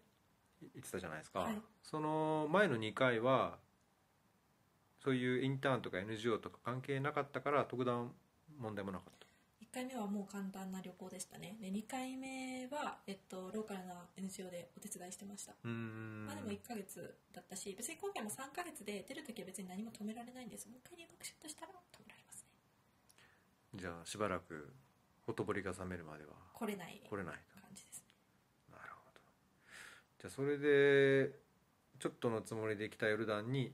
言ってたじゃないですか、はい。その前の2回はそういうインターンとか NGO とか関係なかったから特段問題もなかった。1回目はもう簡単な旅行でしたね。で2回目は、えっと、ローカルな NGO でお手伝いしてました、まあでも1ヶ月だったし別に今回も3ヶ月で出るときは別に何も止められないんです。もう一回入学しようとしたら止められますねじゃあしばらくほとぼりが冷めるまでは来れない来れない感じです。なるほど。じゃあそれでちょっとのつもりで来たヨルダンに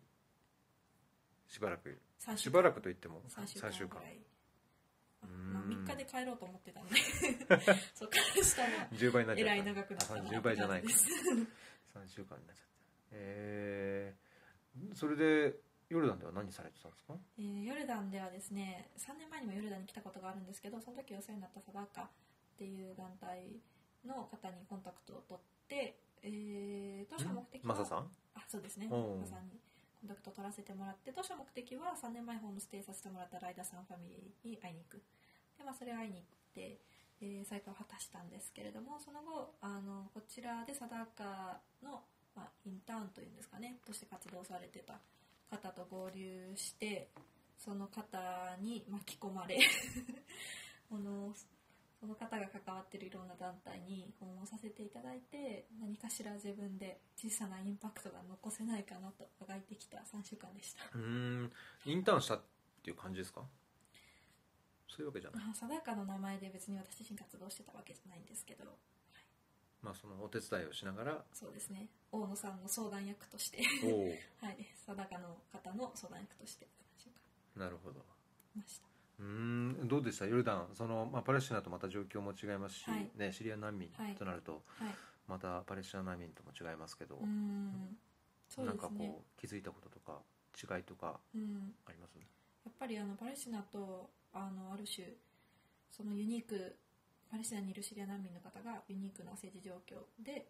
しばらく3しばらくといっても3週3週間。まあ、3日で帰ろうと思ってたので。そこからしたら10倍になっちゃった。えらい長くなったなあ10倍じゃないかって感じです3週間になっちゃった。えー、それでヨルダンでは何されてたんですか？えーヨルダンではですね3年前にもヨルダンに来たことがあるんですけどその時お世話になったサダーカっていう団体の方にコンタクトを取って、えー当初目的はマサさん？あそうですね。マサさんにコンタクトを取らせてもらって当初目的は3年前ホームステイさせてもらったライダーさんファミリーに会いに行く。で、まあ、それを会いに行って、えー再開を果たしたんですけれどもその後あのこちらでサダーカの、まあ、インターンというんですかねとして活動されてた方と合流してその方に巻き込まれ このその方が関わってるいろんな団体に訪問させていただいて何かしら自分で小さなインパクトが残せないかなとあがいてきた3週間でした。うーんインターンしたっていう感じですか？そういうわけじゃない。あ定かの名前で別に私自身活動してたわけじゃないんですけど。まあそのお手伝いをしながら。そうですね大野さんの相談役として。はい。定かの方の相談役として。3週間なるほど。うーんどうでした？ヨルダンその、まあ、パレスチナとまた状況も違いますし、はい。ね、シリア難民はいとなると、はい。またパレスチナ難民とも違いますけど、うーん。そうなんかこう気づいたこととか違いとかうん。あります？やっぱりあのパレスチナとあのある種そのユニークパレスチナにいるシリア難民の方がユニークな政治状況で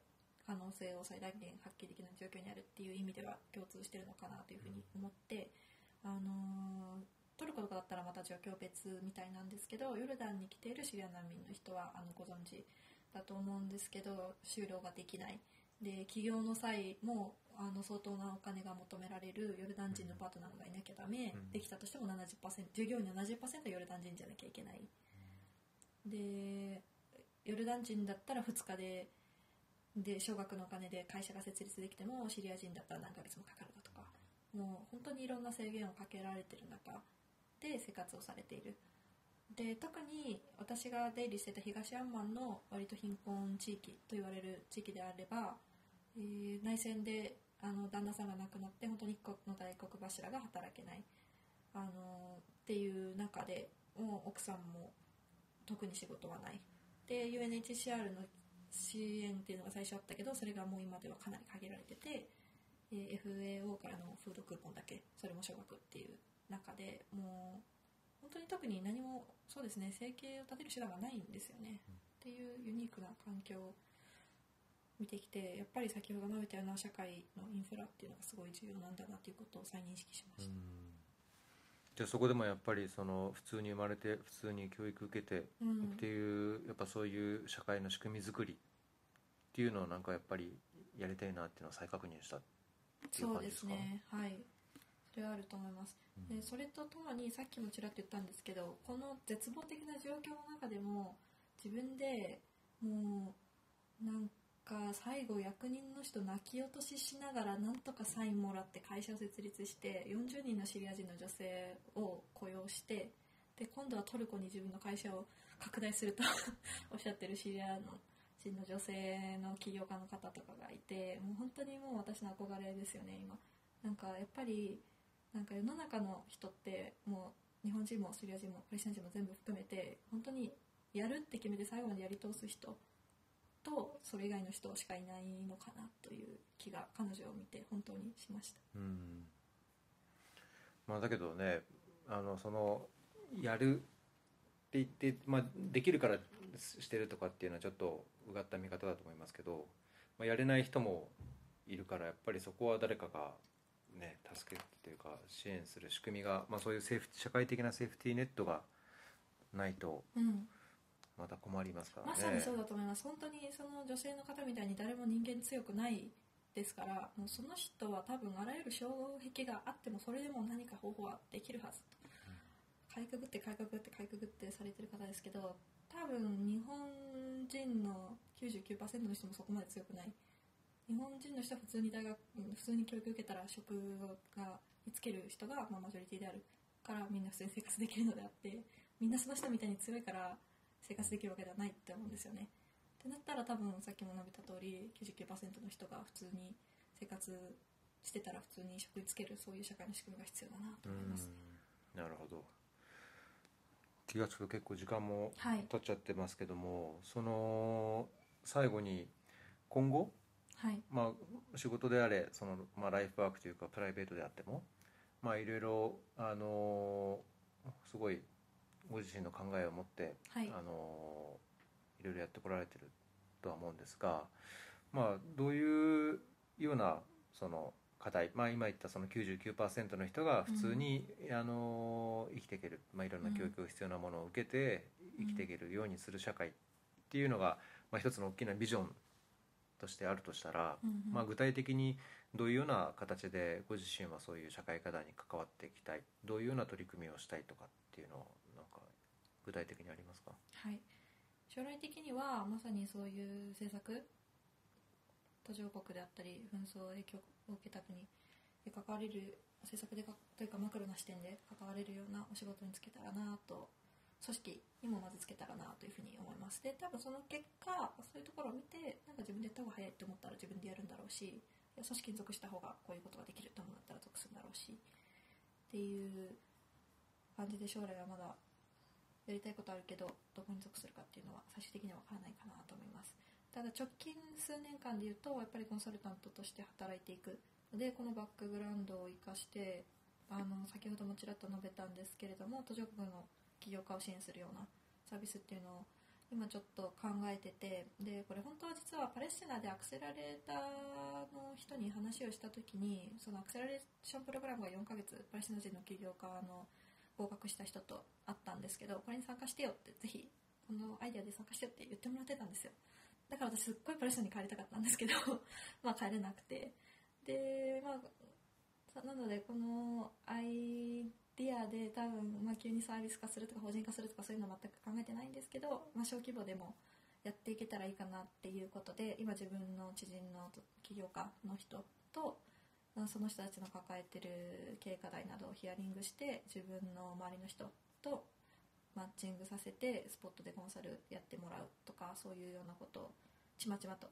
可能性を最大限発揮できない状況にあるっていう意味では共通してるのかなというふうに思って、あのトルコとかだったらまた状況別みたいなんですけどヨルダンに来ているシリア難民の人はあのご存知だと思うんですけど就労ができない。で起業の際もあの相当なお金が求められるヨルダン人のパートナーがいなきゃダメ、うん。できたとしても70%従業員の70%はヨルダン人じゃなきゃいけない、でヨルダン人だったら2日でで少額のお金で会社が設立できてもシリア人だったら何ヶ月もかかるだとか。もう本当にいろんな制限をかけられてる中で生活をされている。で特に私が出入りしてた東アンマンの割と貧困地域と言われる地域であれば、えー内戦であの旦那さんが亡くなって本当に一国の大黒柱が働けない。あのっていう中でもう奥さんも特に仕事はない。で UNHCR の支援っていうのが最初あったけどそれがもう今ではかなり限られてて、え FAO からのフードクーポンだけそれも少額っていう中でもう本当に特に何もそうですね生計を立てる手段がないんですよね、っていうユニークな環境を見てきてやっぱり先ほど述べたような社会のインフラっていうのがすごい重要なんだなということを再認識しました、じゃあそこでもやっぱりその普通に生まれて普通に教育受けてうん。っていうやっぱそういう社会の仕組み作りっていうのをなんかやっぱりやりたいなっていうのを再確認したっていうそうで感じですか？すねはい。それはあると思います。でそれとともにさっきもちらっと言ったんですけどこの絶望的な状況の中でも自分でもうなんか最後役人の人泣き落とししながらなんとかサインもらって会社を設立して40人のシリア人の女性を雇用してで今度はトルコに自分の会社を拡大すると おっしゃってるシリアの人の女性の起業家の方とかがいてもう本当にもう私の憧れですよね今。なんかやっぱりなんか世の中の人ってもう日本人もシリア人もパレスチナ人も全部含めて本当にやるって決めて最後までやり通す人とそれ以外の人しかいないのかなという気が彼女を見て本当にしました。うん。まあだけどねあのそのやるって言って、まあ、できるからしてるとかっていうのはちょっとうがった見方だと思いますけど、まあ、やれない人もいるからやっぱりそこは誰かがね助けっていうか支援する仕組みが、まあ、そういうセーフ社会的なセーフティーネットがないとうんまた困りますからね。まさにそうだと思います。本当にその女性の方みたいに誰も人間強くないですからもうその人は多分あらゆる障壁があってもそれでも何か方法はできるはずと。かいくぐってかいくぐってかいくぐってされてる方ですけど多分日本人の99%の人もそこまで強くない。日本人の人は普通に大学うん普通に教育受けたら職が見つける人が、まあ、マジョリティであるからみんな普通に生活できるのであってみんなその人みたいに強いから生活できるわけではないって思うんですよね。ってなったら多分さっきも述べた通り99%の人が普通に生活してたら普通に職につけるそういう社会の仕組みが必要だなとう思います、ん。なるほど。気がつくと結構時間もはい。経っちゃってますけども、その最後に今後、はい。まあ、仕事であれその、まあ、ライフワークというかプライベートであってもまあいろいろあのすごいご自身の考えを持って、はい。あのいろいろやってこられてるとは思うんですが、まあ、どういうようなその課題、まあ、今言ったその99%の人が普通に、あの生きていける、まあ、いろんな教育が必要なものを受けてうん。生きていけるようにする社会っていうのが、まあ、一つの大きなビジョンとしてあるとしたら、うんうん。まあ、具体的にどういうような形でご自身はそういう社会課題に関わっていきたいどういうような取り組みをしたいとかっていうのを具体的にありますか？はい、将来的にはまさにそういう政策途上国であったり紛争影響を受けた国で関われる政策でかというかマクロな視点で関われるようなお仕事に就けたらなと組織にもまずつけたらなというふうに思います。で多分その結果そういうところを見てなんか自分でやった方が早いって思ったら自分でやるんだろうし組織に属した方がこういうことができると思ったら属するんだろうしっていう感じで将来はまだやりたいことあるけどどこに属するかっていうのは最終的には分からないかなと思います。ただ直近数年間で言うとやっぱりコンサルタントとして働いていく。のでこのバックグラウンドを生かしてあの先ほどもちらっと述べたんですけれども途上国の起業家を支援するようなサービスっていうのを今ちょっと考えててでこれ本当は実はパレスチナでアクセラレーターの人に話をした時にそのアクセラレーションプログラムが4ヶ月パレスチナ人の起業家の合格した人と会ったんですけどこれに参加してよってぜひこのアイデアで参加してよって言ってもらってたんですよ。だから私すっごいパレスチナに帰りたかったんですけど まあ帰れなくて。でまあなのでこのアイデアで多分、まあ、急にサービス化するとか法人化するとかそういうのは全く考えてないんですけど、まあ、小規模でもやっていけたらいいかなっていうことで今自分の知人の起業家の人とその人たちの抱えてる経営課題などをヒアリングして自分の周りの人とマッチングさせてスポットでコンサルやってもらうとかそういうようなことをちまちまと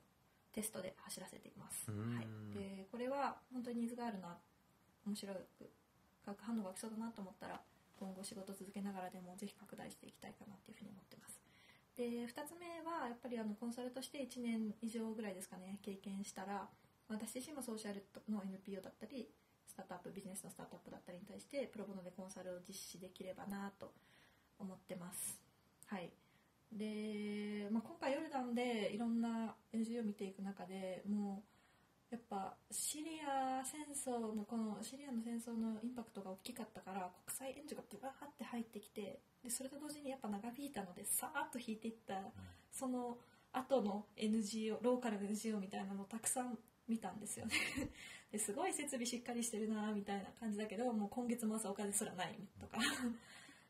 テストで走らせています、はい、でこれは本当にニーズがあるな面白く化学反応が来そうだなと思ったら今後仕事続けながらでもぜひ拡大していきたいかなっていうふうに思ってます。で2つ目はやっぱりあのコンサルとして1年以上ぐらいですかね経験したら私自身もソーシャルの NPO だったりスタートアップビジネスのスタートアップだったりに対してプロボノでコンサルを実施できればなと思ってます。はい。で、まあ、今回ヨルダンでいろんな NGO を見ていく中でもうやっぱシリア戦争のこのシリアの戦争のインパクトが大きかったから国際援助がブワーって入ってきてでそれと同時にやっぱ長引いたのでさーっと引いていったその後の NGO ローカルの NGO みたいなのをたくさん見たんですよね。ですごい設備しっかりしてるなみたいな感じだけどもう今月も朝お金すらないとか。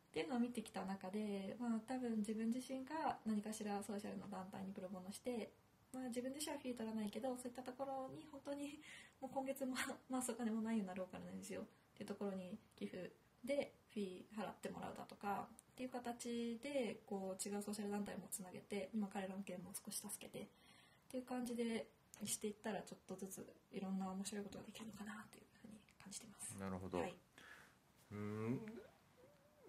っていうのを見てきた中で、まあ、多分自分自身が何かしらソーシャルの団体にプロボノして、まあ、自分自身はフィー取らないけどそういったところに本当にもう今月もまあお金もないようになローカルの NGO っていうところに寄付でフィー払ってもらうだとかっていう形でこう違うソーシャル団体もつなげて今彼らの件も少し助けてっていう感じでしていったらちょっとずついろんな面白いことができるのかなというふうに感じてます。なるほど、はい、うーん。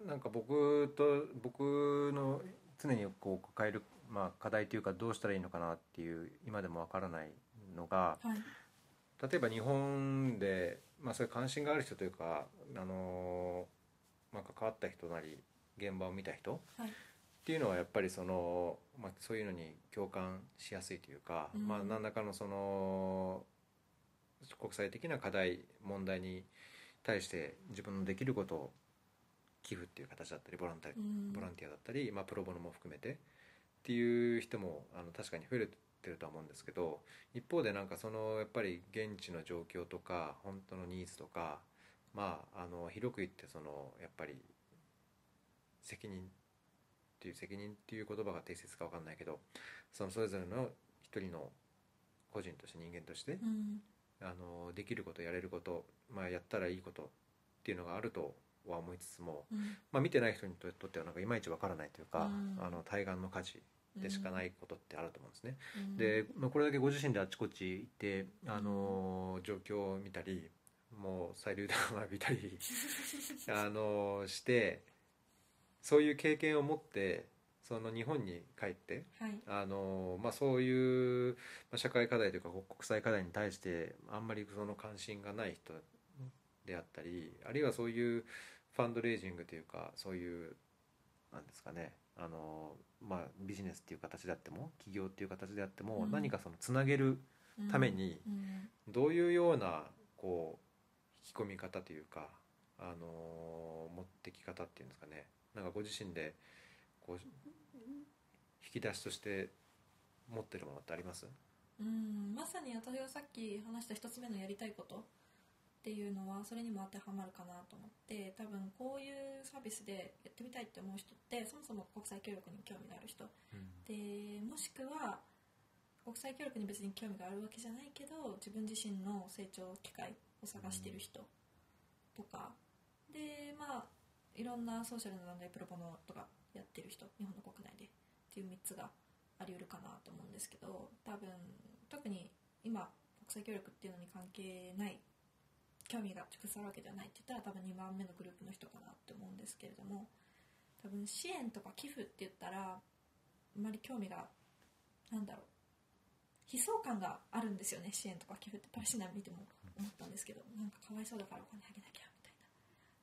なんか僕と僕の常にこう抱える、まあ、課題というかどうしたらいいのかなっていう今でもわからないのがはい。例えば日本で、まあ、そういう関心がある人というか、あのまあ、関わった人なり現場を見た人はいっていうのはやっぱりその、まあ、そういうのに共感しやすいというか、うん。まあ、何らかのその国際的な課題問題に対して自分のできることを寄付っていう形だったりボランティうん。アボランティアだったり、まあ、プロボノも含めてっていう人もあの確かに増えてるとは思うんですけど一方でなんかそのやっぱり現地の状況とか本当のニーズとかまああの広く言ってそのやっぱり責任っていう責任っていう言葉が適切か分かんないけどそのそれぞれの一人の個人として人間としてうん。あのできることやれること、まあ、やったらいいことっていうのがあるとは思いつつも、うん。まあ、見てない人にとってはなんかいまいちわからないというか、うん。あの対岸の火事でしかないことってあると思うんですね。うん。で、まあ、これだけご自身であちこち行って、あの状況を見たりもう催涙弾を浴びたり あのしてそういう経験を持ってその日本に帰ってはい。あの、まあ、そういうまあ社会課題というか国際課題に対してあんまりその関心がない人であったりあるいはそういうファンドレイジングというかそういうなんですかねあの、まあ、ビジネスっていう形であっても企業っていう形であっても、うん。何かそのつなげるためにうん。どういうようなこう引き込み方というかあの持ってき方っていうんですかねなんかご自身でこう引き出しとして持ってるものってあります？うんまさに私がさっき話した一つ目のやりたいことっていうのはそれにも当てはまるかなと思って多分こういうサービスでやってみたいって思う人ってそもそも国際協力に興味がある人。でもしくは国際協力に別に興味があるわけじゃないけど自分自身の成長機会を探してる人とか。でまあいろんなソーシャルな団体プロボノとかやってる人日本の国内でっていう3つがあり得るかなと思うんですけど多分特に今国際協力っていうのに関係ない興味が直接あるわけじゃないって言ったら多分2番目のグループの人かなって思うんですけれども多分支援とか寄付って言ったらあんまり興味がなんだろう悲壮感があるんですよね支援とか寄付って。パレスチナ見ても思ったんですけどなんかかわいそうだからお金あげなきゃ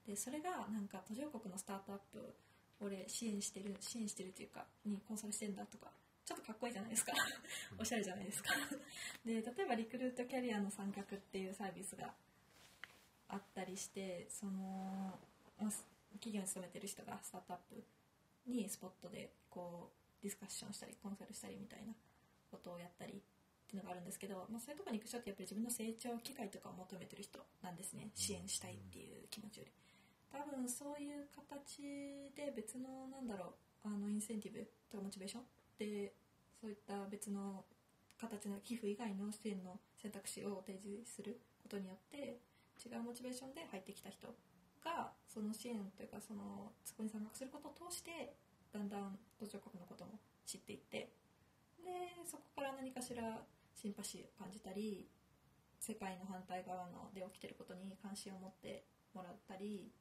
でそれがなんか途上国のスタートアップ俺支援してる支援してるというかにコンサルしてんだとかちょっとかっこいいじゃないですか。おしゃれじゃないですか。で例えばリクルートキャリアの参画っていうサービスがあったりしてそのまあ企業に勤めてる人がスタートアップにスポットでこうディスカッションしたりコンサルしたりみたいなことをやったりっていうのがあるんですけど、まあ、そういうところに行く人ってやっぱり自分の成長機会とかを求めてる人なんですね。支援したいっていう気持ちより多分そういう形で別のなんだろうあのインセンティブとかモチベーションでそういった別の形の寄付以外の支援の選択肢を提示することによって違うモチベーションで入ってきた人がその支援というかそのそこに参画することを通してだんだん途上国のことも知っていってでそこから何かしらシンパシーを感じたり世界の反対側ので起きてることに関心を持ってもらったり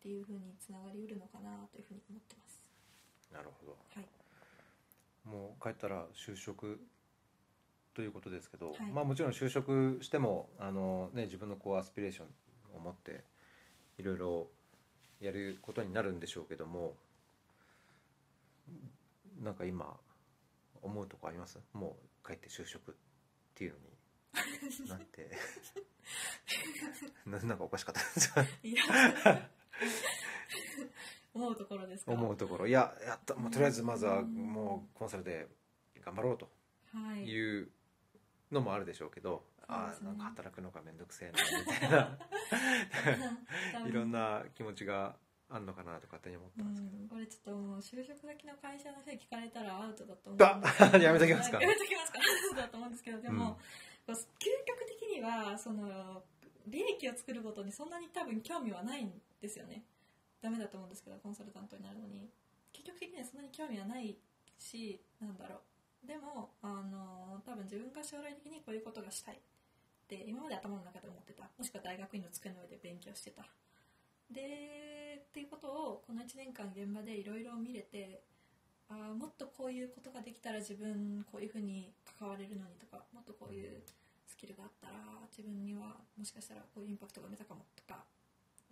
っていうふうにつながりうるのかなというふうに思ってます。なるほど。はい、もう帰ったら就職ということですけど、はい。まあもちろん就職してもあの、ね、自分のこうアスピレーションを持っていろいろやることになるんでしょうけどもなんか今思うとこあります？もう帰って就職っていうのに。なんて。ななんかおかしかったです。かいや 思うところですか？思うところ。いややった、まあ、とりあえずまずはもうコンサルで頑張ろうとはい。いうのもあるでしょうけど、あそうですね。あなんか働くのが面倒くせえなみたいな。いろんな気持ちがあるのかなと勝手に思っうたんですけど、ん、これちょっともう就職先の会社の人に聞かれたらアウトだと思うあ やめときますか？やめときますか？アウトだと思うんですけど。でも、うん。究極的にはその利益を作ることにそんなに多分興味はないんですよね。ダメだと思うんですけどコンサルタントになるのに。究極的にはそんなに興味はないしなんだろう。でもあの多分自分が将来的にこういうことがしたい。って今まで頭の中で思ってた。もしくは大学院の机の上で勉強してた。でっていうことをこの1年間現場でいろいろ見れてあもっとこういうことができたら自分こういうふうに関われるのにとかもっとこういうスキルがあったら自分にはもしかしたらこういうインパクトが生めたかもとか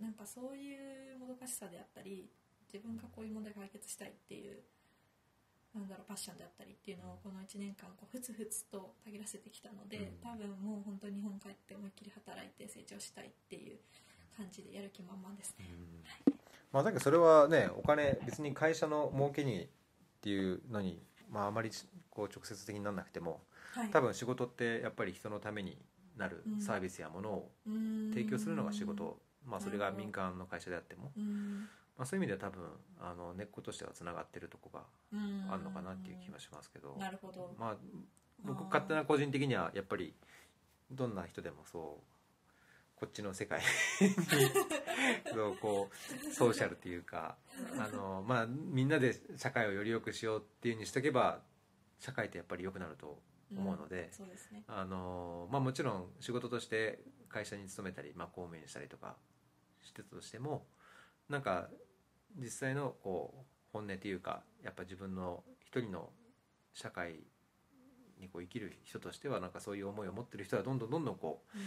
なんかそういうもどかしさであったり自分がこういう問題解決したいっていうあなんだろうパッションであったりっていうのをこの1年間こうふつふつとたぎらせてきたので、うん。多分もう本当に日本帰って思いっきり働いて成長したいっていう感じでやる気満々ですね。まあだけどそれはねお金別に会社の儲けにっていうのにまああまりこう直接的にならなくてもはい、多分仕事ってやっぱり人のためになるうん。サービスやものを提供するのが仕事まあそれが民間の会社であっても、うん。まあ、そういう意味では多分あの根っことしてはつながってるとこがうん。あるのかなっていう気はしますけど、なるほど、まあ僕勝手な個人的にはやっぱりどんな人でもそうこっちの世界に そうこうソーシャルっていうかあの、まあ、みんなで社会をより良くしようっていうふうにしとけば社会ってやっぱり良くなると思うので、そうですね。あのまあ、もちろん仕事として会社に勤めたり、まあ、公務員したりとかしてたとしてもなんか実際のこう本音というかやっぱ自分の一人の社会にこう生きる人としてはなんかそういう思いを持ってる人はどんどんどんどんこう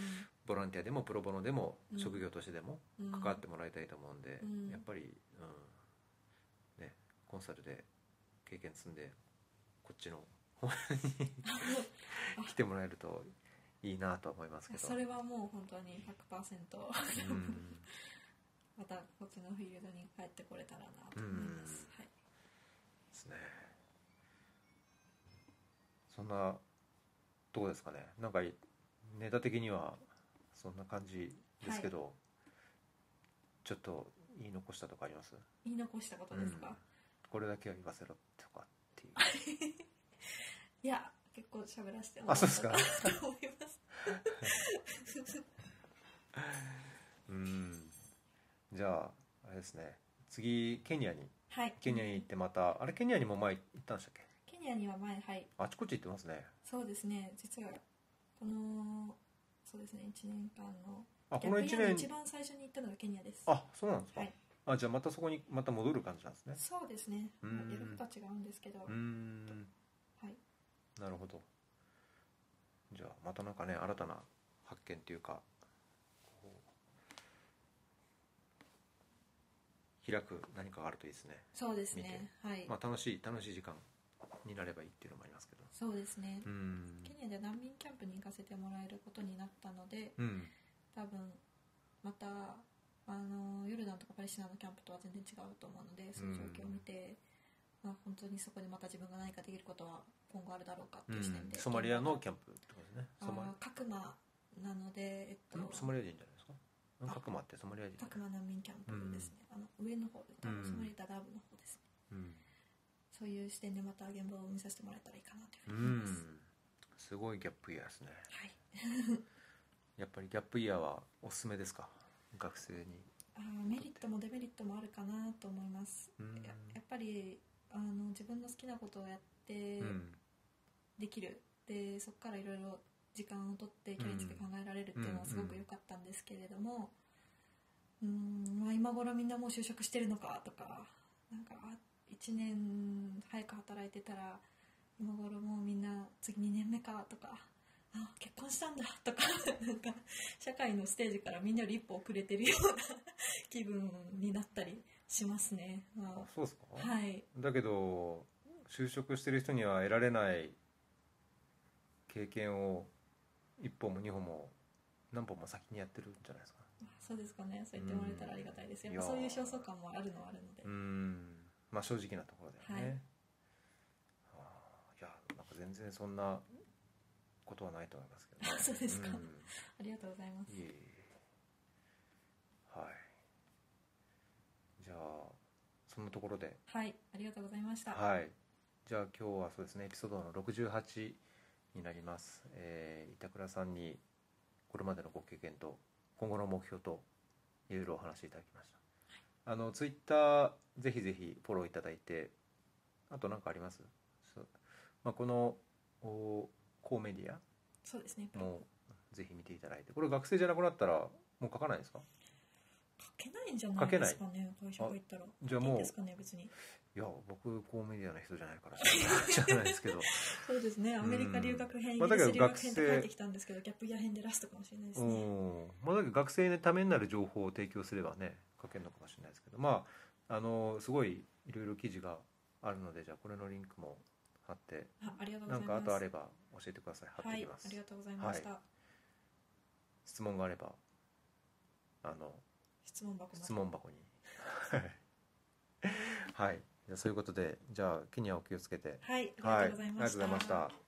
ボランティアでもプロボノでもうん。職業としてでもうん。関わってもらいたいと思うんで、うん。やっぱり、うん。ね、コンサルで経験積んでこっちの方に 来てもらえるといいなとは思いますけど。それはもう本当に100%うんまたこっちのフィールドに帰ってこれたらなと思います、はい、ですねそんなとこですかね。なんかネタ的にはそんな感じですけど、ちょっと言い残したとかあります？言い残したことですか、うん。これだけは言わせろとかっていう。いや結構喋らせてもらあったと思います。うんじゃああれですね。次ケニアに。はい。ケニアに行ってまたあれケニアにも前行ったんでしたっけ？ケニアには前はい。あちこち行ってますね。そうですね。実はこのそうですね1年間のあこの1逆に年一番最初に行ったのがケニアです。あそうなんですか、はい。あじゃあまたそこにまた戻る感じなんですね。そうですね。うーん。やることは違うんですけど、うーん。はい。なるほど。じゃあまたなんかね新たな発見っていうかこう開く何かがあるといいですね、そうですね。はい、まあ、楽しい楽しい時間になればいいっていうのもありますけど。そうですね、うん。ケニアで難民キャンプに行かせてもらえることになったのでうん。多分またあのヨルダンとかパレスチナのキャンプとは全然違うと思うのでその状況を見て、まあ、本当にそこでまた自分が何かできることは今後あるだろうかっていう視点で、ソマリアのキャンプってことですね。ソマあーカクマなので、えっと、んソマリア人じゃない？カクマってソマリア人。角マ難民キャンプですね、あの上の方で多うん。分ソマリアダダーブの方ですね、うん、そういう視点でまた現場を見させてもらえたらいいかなといううふうに思います、ん、すごいギャップイヤーですね。はい。やっぱりギャップイヤーはおすすめですか？学生に。あーメリットもデメリットもあるかなと思います。うん。ややっぱりあの自分の好きなことをやってうん。できる、でそこからいろいろ時間を取って距離つけ考えられるっていうのはすごく良かったんですけれどもうんまあ、今頃みんなもう就職してるのかとかなんか1年早く働いてたら今頃もうみんな次2年目かとかあ結婚したんだとか なんか社会のステージからみんなより一歩遅れてるような気分になったりしますね、まあそうですか、あ、はい。だけど就職してる人には得られない経験を一歩も二歩も何歩も先にやってるんじゃないですか。そうですかね。そう言ってもらえたらありがたいです。やっぱうんそういう焦燥感もあるのはあるので、うん。まあ正直なところだよね、はい。いやなんか全然そんなことはないと思いますけど、あ そうですか。ん。ありがとうございます。いえいえ。はい。じゃあそんなところで。はい。ありがとうございました。はい。じゃあ今日はそうですね。エピソードの68になります、えー板倉さんにこれまでのご経験と今後の目標といろいろお話しいただきました、あのツイッターぜひぜひフォローいただいてあと何かあります？まあ、このおコーメディア？そうですね。もぜひ見ていただいて。これ学生じゃなくなったらもう書かないですか？書けないんじゃないですかね。会社入ったら。じゃあもういいんですかね別にいや僕こうメディアな人じゃないから知らないですけど。そうですね。アメリカ留学編、うん、まあ、だけど学生って書いてきたんですけどギャップや編でラストかもしれないですね、まあ、だけど学生のためになる情報を提供すればね書けるのかもしれないですけどまああのすごいいろいろ記事があるのでじゃあこれのリンクも貼ってあありがとうございます。なんかあとあれば教えてください。貼ってきます、はい、ありがとうございました、はい、質問があればあの質問箱質問箱に。はい。そういうことでじゃあケニアお気をつけて。はいありがとうございました、はい